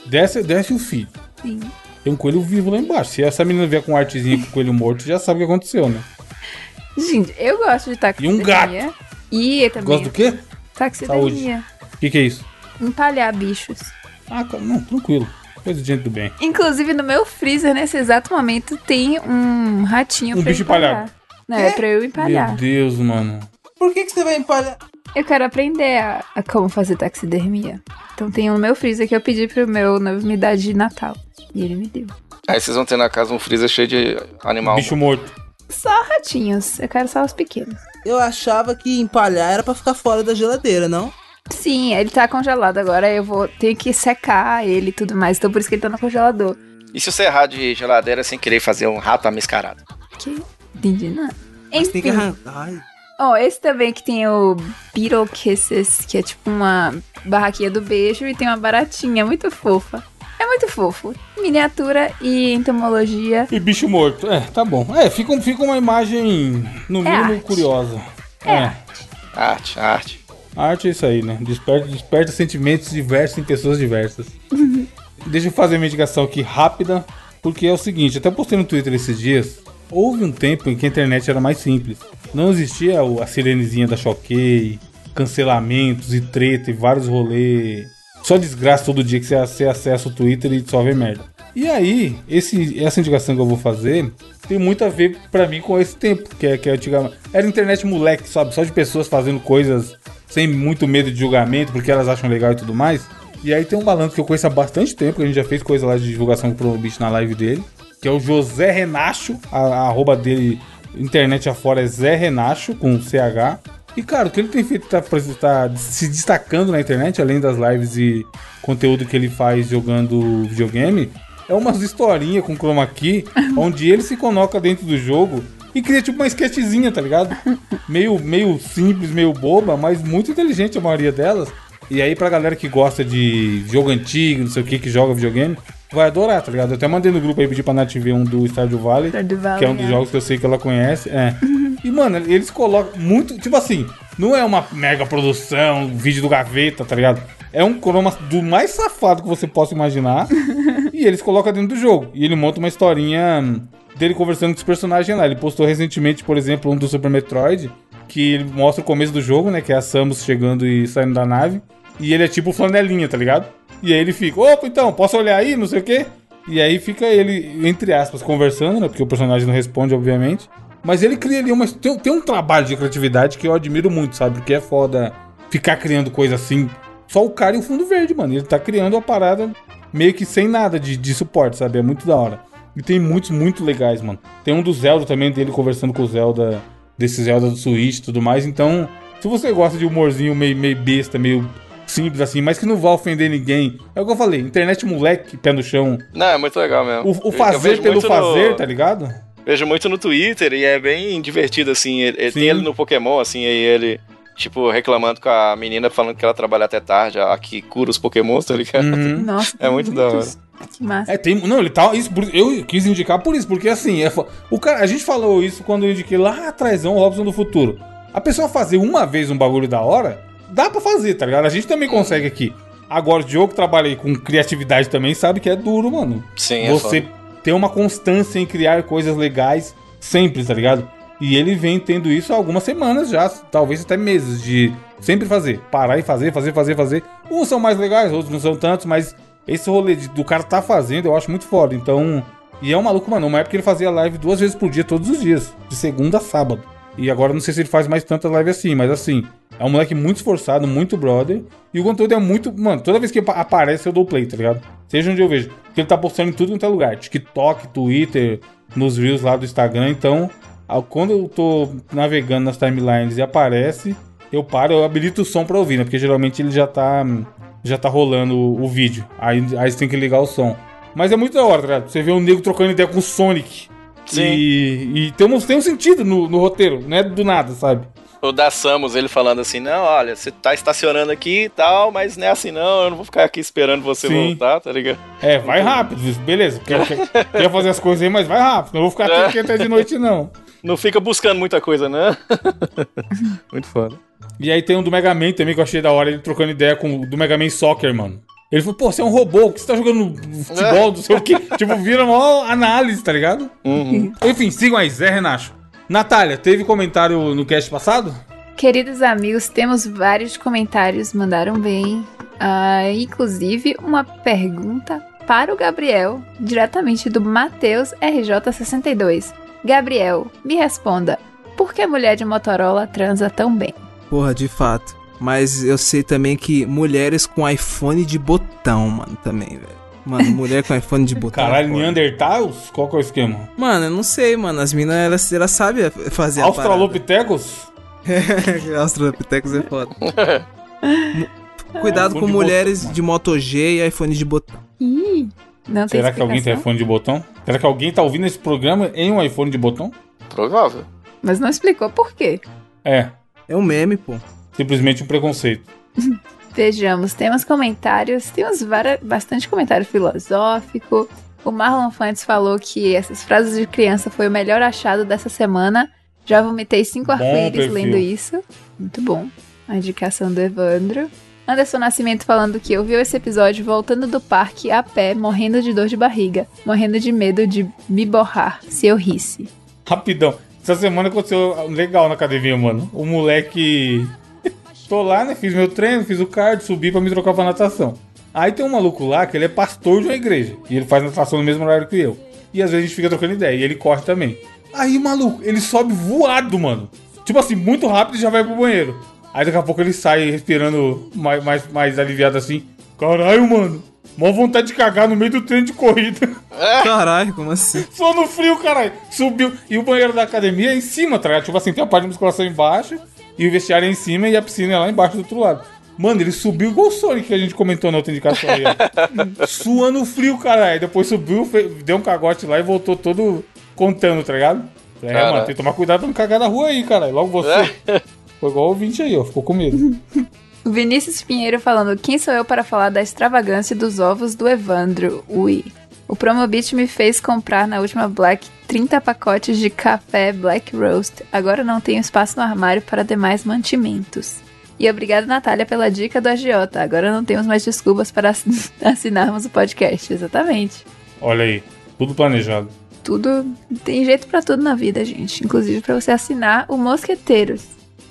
desce, desce o feed. Sim. Tem um coelho vivo lá embaixo. Se essa menina vier com um artezinha com o coelho morto, já sabe o que aconteceu, né? Gente, eu gosto de taxidermia. E um gato. E também. Gosta do quê? Taxidermia. O que, que é isso? Empalhar bichos. Ah, calma, não, tranquilo. Coisa de gente do bem. Inclusive, no meu freezer, nesse exato momento, tem um ratinho Um pra bicho empalhar. empalhado. Não, é pra eu empalhar. Meu Deus, mano. Por que, que você vai empalhar? Eu quero aprender a, a como fazer taxidermia. Então tem um no meu freezer que eu pedi pro meu noivo me dar de Natal. E ele me deu. Aí vocês vão ter na casa um freezer cheio de animal. Bicho morto. Só ratinhos. Eu quero só os pequenos. Eu achava que empalhar era pra ficar fora da geladeira, não? Sim, ele tá congelado agora. Eu vou ter que secar ele e tudo mais. Então por isso que ele tá no congelador. E se você errar de geladeira sem querer fazer um rato amiscarado? Que? Entendi nada. Mas tem que Enfim. Ó, esse também que tem o Beetle Kisses, que é tipo uma barraquinha do beijo e tem uma baratinha muito fofa. É muito fofo. Miniatura e entomologia. E bicho morto. É, tá bom. É, fica, fica uma imagem, no É mínimo, arte. curiosa. É É. Arte, arte. A arte é isso aí, né? Desperta, desperta sentimentos diversos em pessoas diversas. Deixa eu fazer uma indicação aqui rápida, porque é o seguinte, até postei no Twitter esses dias. Houve um tempo em que a internet era mais simples. Não existia a sirenezinha da Choquei, cancelamentos e treta e vários rolês. Só desgraça todo dia que você, acessa o Twitter e só vê merda. E aí, esse, essa indicação que eu vou fazer tem muito a ver pra mim com esse tempo, que é que é antigamente. Era internet moleque, sabe? Só de pessoas fazendo coisas sem muito medo de julgamento, porque elas acham legal e tudo mais. E aí tem um malandro que eu conheço há bastante tempo, que a gente já fez coisa lá de divulgação pro bicho na live dele, que é o José Renacho, a, a arroba dele, internet afora é Zé Renacho, com CH. E cara, o que ele tem feito tá, tá se destacando na internet, além das lives e conteúdo que ele faz jogando videogame, é umas historinhas com chroma key, (laughs) onde ele se coloca dentro do jogo e cria tipo uma sketchzinha, tá ligado? (laughs) Meio, meio simples, meio boba, mas muito inteligente a maioria delas. E aí pra galera que gosta de jogo antigo, não sei o que, que joga videogame, vai adorar, tá ligado? Eu até mandei no grupo aí pedir pra Nath ver um do Stardew Valley, Stardew Valley, que é um dos é. jogos que eu sei que ela conhece. É. (laughs) E, mano, eles colocam muito. Tipo assim, não é uma mega produção, um vídeo do gaveta, tá ligado? É um chroma do mais safado que você possa imaginar. (laughs) e eles colocam dentro do jogo. E ele monta uma historinha hum, dele conversando com os personagens lá. Ele postou recentemente, por exemplo, um do Super Metroid, que mostra o começo do jogo, né? Que é a Samus chegando e saindo da nave. E ele é tipo flanelinha, tá ligado? E aí ele fica, opa, então, posso olhar aí, não sei o quê? E aí fica ele, entre aspas, conversando, né? Porque o personagem não responde, obviamente. Mas ele cria ali uma. Tem, tem um trabalho de criatividade que eu admiro muito, sabe? Porque é foda ficar criando coisa assim. Só o cara e o fundo verde, mano. Ele tá criando uma parada meio que sem nada de, de suporte, sabe? É muito da hora. E tem muitos muito legais, mano. Tem um do Zelda também, dele conversando com o Zelda, desse Zelda do Switch e tudo mais. Então, se você gosta de humorzinho meio, meio besta, meio simples assim, mas que não vai ofender ninguém. É o que eu falei, internet moleque, pé no chão. Não, é muito legal mesmo. O, o fazer vejo pelo muito fazer, no- tá ligado? Vejo muito no Twitter e é bem divertido, assim. Ele, ele tem ele no Pokémon, assim, aí ele, tipo, reclamando com a menina, falando que ela trabalha até tarde, a que cura os Pokémons, tá ligado? Uhum. Nossa. É muito da hora. Que massa. É, tem. Não, ele tá. Isso, por- eu quis indicar por isso, porque assim, é, o cara, a gente falou isso quando eu indiquei lá atrás, o Robson do Futuro. A pessoa fazer uma vez um bagulho da hora, dá pra fazer, tá ligado? A gente também consegue aqui. Agora, o Diogo que trabalha aí com criatividade também sabe que é duro, mano. Sim, é Você foda. ter uma constância em criar coisas legais sempre, tá ligado? E ele vem tendo isso há algumas semanas já, talvez até meses, de sempre fazer. Parar e fazer, fazer, fazer, fazer. Uns são mais legais, outros não são tantos, mas esse rolê de- do cara tá fazendo, eu acho muito foda. Então. E é um maluco, mano. Uma época ele fazia live duas vezes por dia, todos os dias. De segunda a sábado. E agora não sei se ele faz mais tanta live assim, mas assim. É um moleque muito esforçado, muito brother. E o conteúdo é muito. Mano, toda vez que apa- aparece eu dou play, tá ligado? Seja onde eu vejo. Porque ele tá postando em tudo quanto é lugar. TikTok, Twitter, nos Reels lá do Instagram. Então, quando eu tô navegando nas timelines e aparece, eu paro, eu habilito o som pra ouvir, né? Porque geralmente ele já tá. Já tá rolando o, o vídeo. Aí, aí você tem que ligar o som. Mas é muito da hora, tá ligado? Você vê um nego trocando ideia com o Sonic. Sim. E, e tem, um, tem um sentido no, no roteiro, não é do nada, sabe? O da Samus, ele falando assim, não, olha, você tá estacionando aqui e tal, mas não é assim não, eu não vou ficar aqui esperando você Sim. voltar, tá ligado? É, vai rápido, beleza. Quer, quer, quer fazer as coisas aí, mas vai rápido. Não vou ficar É. aqui até de noite, não. (laughs) Não fica buscando muita coisa, né? (laughs) Muito foda. E aí tem um do Mega Man também que eu achei da hora, ele trocando ideia com o do Mega Man Soccer, mano. Ele falou, pô, você é um robô, que você tá jogando futebol, não sei o quê? (laughs) tipo, vira uma análise, tá ligado? (laughs) Enfim, sigam aí, Zé Renacho. Natália, teve comentário no cast passado? Queridos amigos, temos vários comentários, mandaram bem. Ah, inclusive, uma pergunta para o Gabriel, diretamente do Matheus RJ62. Gabriel, me responda, por que mulher de Motorola transa tão bem? Porra, de fato. Mas eu sei também que mulheres com iPhone de botão, mano, também, velho. Mano, (laughs) mulher com iPhone de botão. Caralho, foda. Neandertals? Qual que é o esquema? Mano, eu não sei, mano. As minas, elas, elas sabem fazer a Australopithecus? (laughs) Australopithecus é foda. (laughs) Cuidado iPhone com de mulheres botão, mano. de Moto G e iPhone de botão. Ih, não tem Será que alguém tem iPhone de botão? Será que alguém tá ouvindo esse programa em um iPhone de botão? Provável. Mas não explicou por quê. É, É um meme, pô. simplesmente um preconceito. (laughs) Vejamos, temos comentários, temos várias, bastante comentário filosófico. O Marlon Fantes falou que essas frases de criança foi o melhor achado dessa semana. Já vomitei cinco arco-íris lendo isso. Muito bom. A indicação do Evandro. Anderson Nascimento falando que ouviu esse episódio voltando do parque a pé, morrendo de dor de barriga, morrendo de medo de me borrar se eu risse. Rapidão. Essa semana aconteceu legal na academia, mano. O moleque. (laughs) Tô lá, né? Fiz meu treino, fiz o card, subi pra me trocar pra natação. Aí tem um maluco lá que ele é pastor de uma igreja. E ele faz natação no mesmo horário que eu. E às vezes a gente fica trocando ideia. E ele corre também. Aí, maluco, ele sobe voado, mano. Tipo assim, muito rápido e já vai pro banheiro. Aí daqui a pouco ele sai respirando mais, mais, mais aliviado assim. Caralho, mano. Mó vontade de cagar no meio do treino de corrida. Caralho, como assim? Só no frio, caralho. Subiu. E o banheiro da academia é em cima, tá ligado? Tipo assim, tem a parte de musculação embaixo e o vestiário é em cima e a piscina é lá embaixo do outro lado. Mano, ele subiu igual o Sonic que a gente comentou na outra indicação aí. (laughs) Suando frio, caralho. Depois subiu, deu um cagote lá e voltou todo contando, tá ligado? É, mano, tem que tomar cuidado pra não cagar na rua aí, caralho. Logo você. (laughs) Foi igual o ouvinte aí, ó. Ficou com medo. (laughs) Vinícius Pinheiro falando: Quem sou eu para falar da extravagância dos ovos do Evandro? Ui. O Promobit me fez comprar na última Black 30 pacotes de café Black Roast. Agora não tenho espaço no armário para demais mantimentos. E obrigado, Natália, pela dica do agiota. Agora não temos mais desculpas para ass- (laughs) assinarmos o podcast. Exatamente. Olha aí. Tudo planejado. Tudo. Tem jeito pra tudo na vida, gente. Inclusive pra você assinar o Mosqueteiros.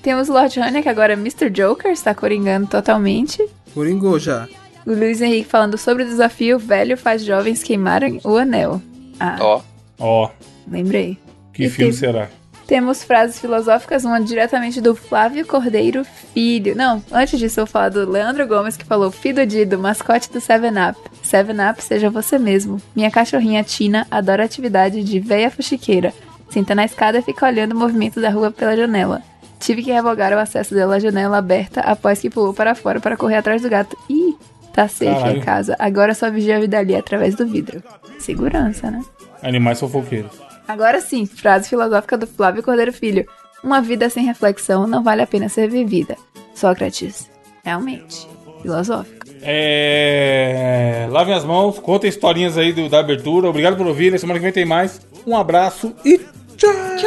Temos o Lord Honey, que agora é Mr. Joker, está coringando totalmente. Coringou já. O Luiz Henrique falando sobre o desafio velho faz jovens queimarem o anel. Ah, Ó, Ó, lembrei. que E filme teve- será? Temos frases filosóficas, uma diretamente do Flávio Cordeiro Filho. Não, antes disso eu vou falar do Leandro Gomes, que falou Fido Dido, mascote do 7-Up. 7-Up, seja você mesmo. Minha cachorrinha Tina adora a atividade de veia fuxiqueira. Senta na escada e fica olhando o movimento da rua pela janela. Tive que revogar o acesso dela à janela aberta após que pulou para fora para correr atrás do gato. Ih, tá safe em casa. Agora só vigia a vida ali através do vidro. Segurança, né? Animais fofoqueiros. Agora sim, frase filosófica do Flávio Cordeiro Filho. Uma vida sem reflexão não vale a pena ser vivida. Sócrates. Realmente. Filosófico. É... Lavem as mãos, contem historinhas aí do- da abertura. Obrigado por ouvir. Semana que vem tem mais. Um abraço e tchau!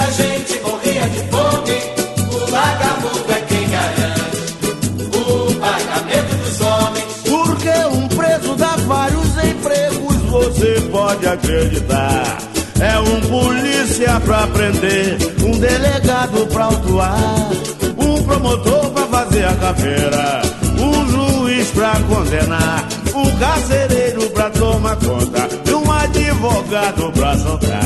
Muita gente morria de fome, o vagabundo é quem garante o pagamento dos homens. Porque um preso dá vários empregos, você pode acreditar. É um polícia pra prender, um delegado pra autuar, um promotor pra fazer a carreira, condenar. Um carcereiro pra tomar conta e um advogado pra soltar.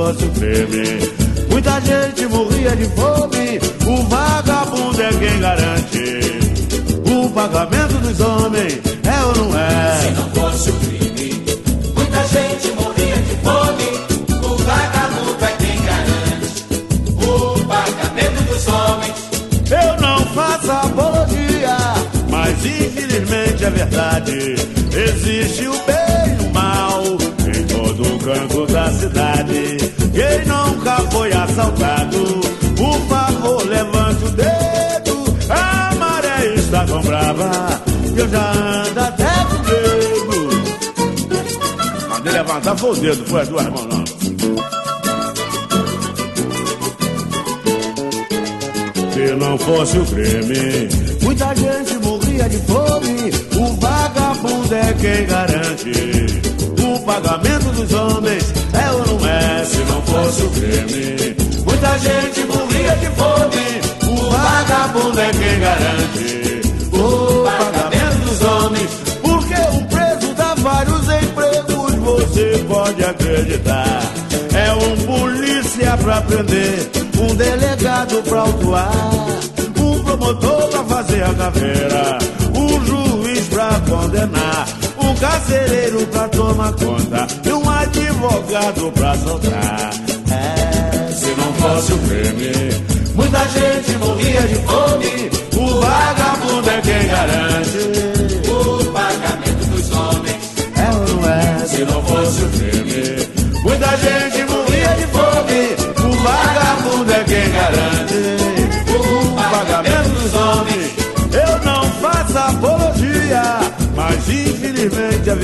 Se não fosse o crime, muita gente morria de fome. O vagabundo é quem garante o pagamento dos homens. É ou não é? Se não fosse o crime, muita gente morria de fome. O vagabundo é quem garante o pagamento dos homens. Eu não faço apologia, mas infelizmente é verdade. Existe o bem canto da cidade. Quem nunca foi assaltado, por favor, levante o dedo. A maré está tão brava que eu já ando até com medo. Mandei levantar foi o dedo, foi as duas mãos não. Se não fosse o crime, muita gente morria de fome. O vagabundo é quem garante pagamento dos homens. É ou não é? Se não fosse o crime, muita gente morria de fome. O vagabundo é quem garante o pagamento dos homens. Porque um preso dá vários empregos, você pode acreditar. É um polícia pra prender, um delegado pra autuar, um promotor pra fazer a caveira, um juiz pra condenar, carcereiro pra tomar conta e um advogado pra soltar. É, se não fosse o crime, muita gente morria de fome.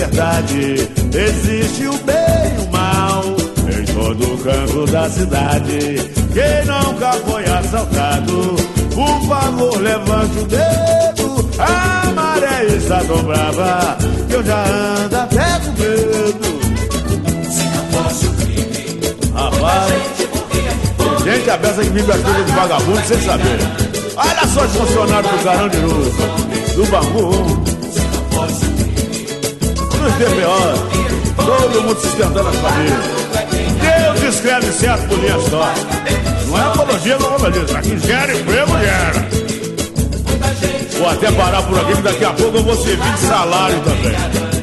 Verdade. Existe o bem e o mal em todo canto da cidade. Quem nunca foi assaltado, por favor, levante o dedo. A maré está tão brava que eu já ando até com medo. Se não fosse o crime, Rapaz, gente de gente aberta que vive as coisas de vagabundo sem saber. Olha só os funcionários do Carandiru, do Bangu, dos DPO, todo mundo sustentando as famílias. Deus escreve certo por linha só. Não é apologia, não é beleza. Aqui gera emprego, gera. Vou até parar por aqui, que daqui a pouco eu vou servir de salário também.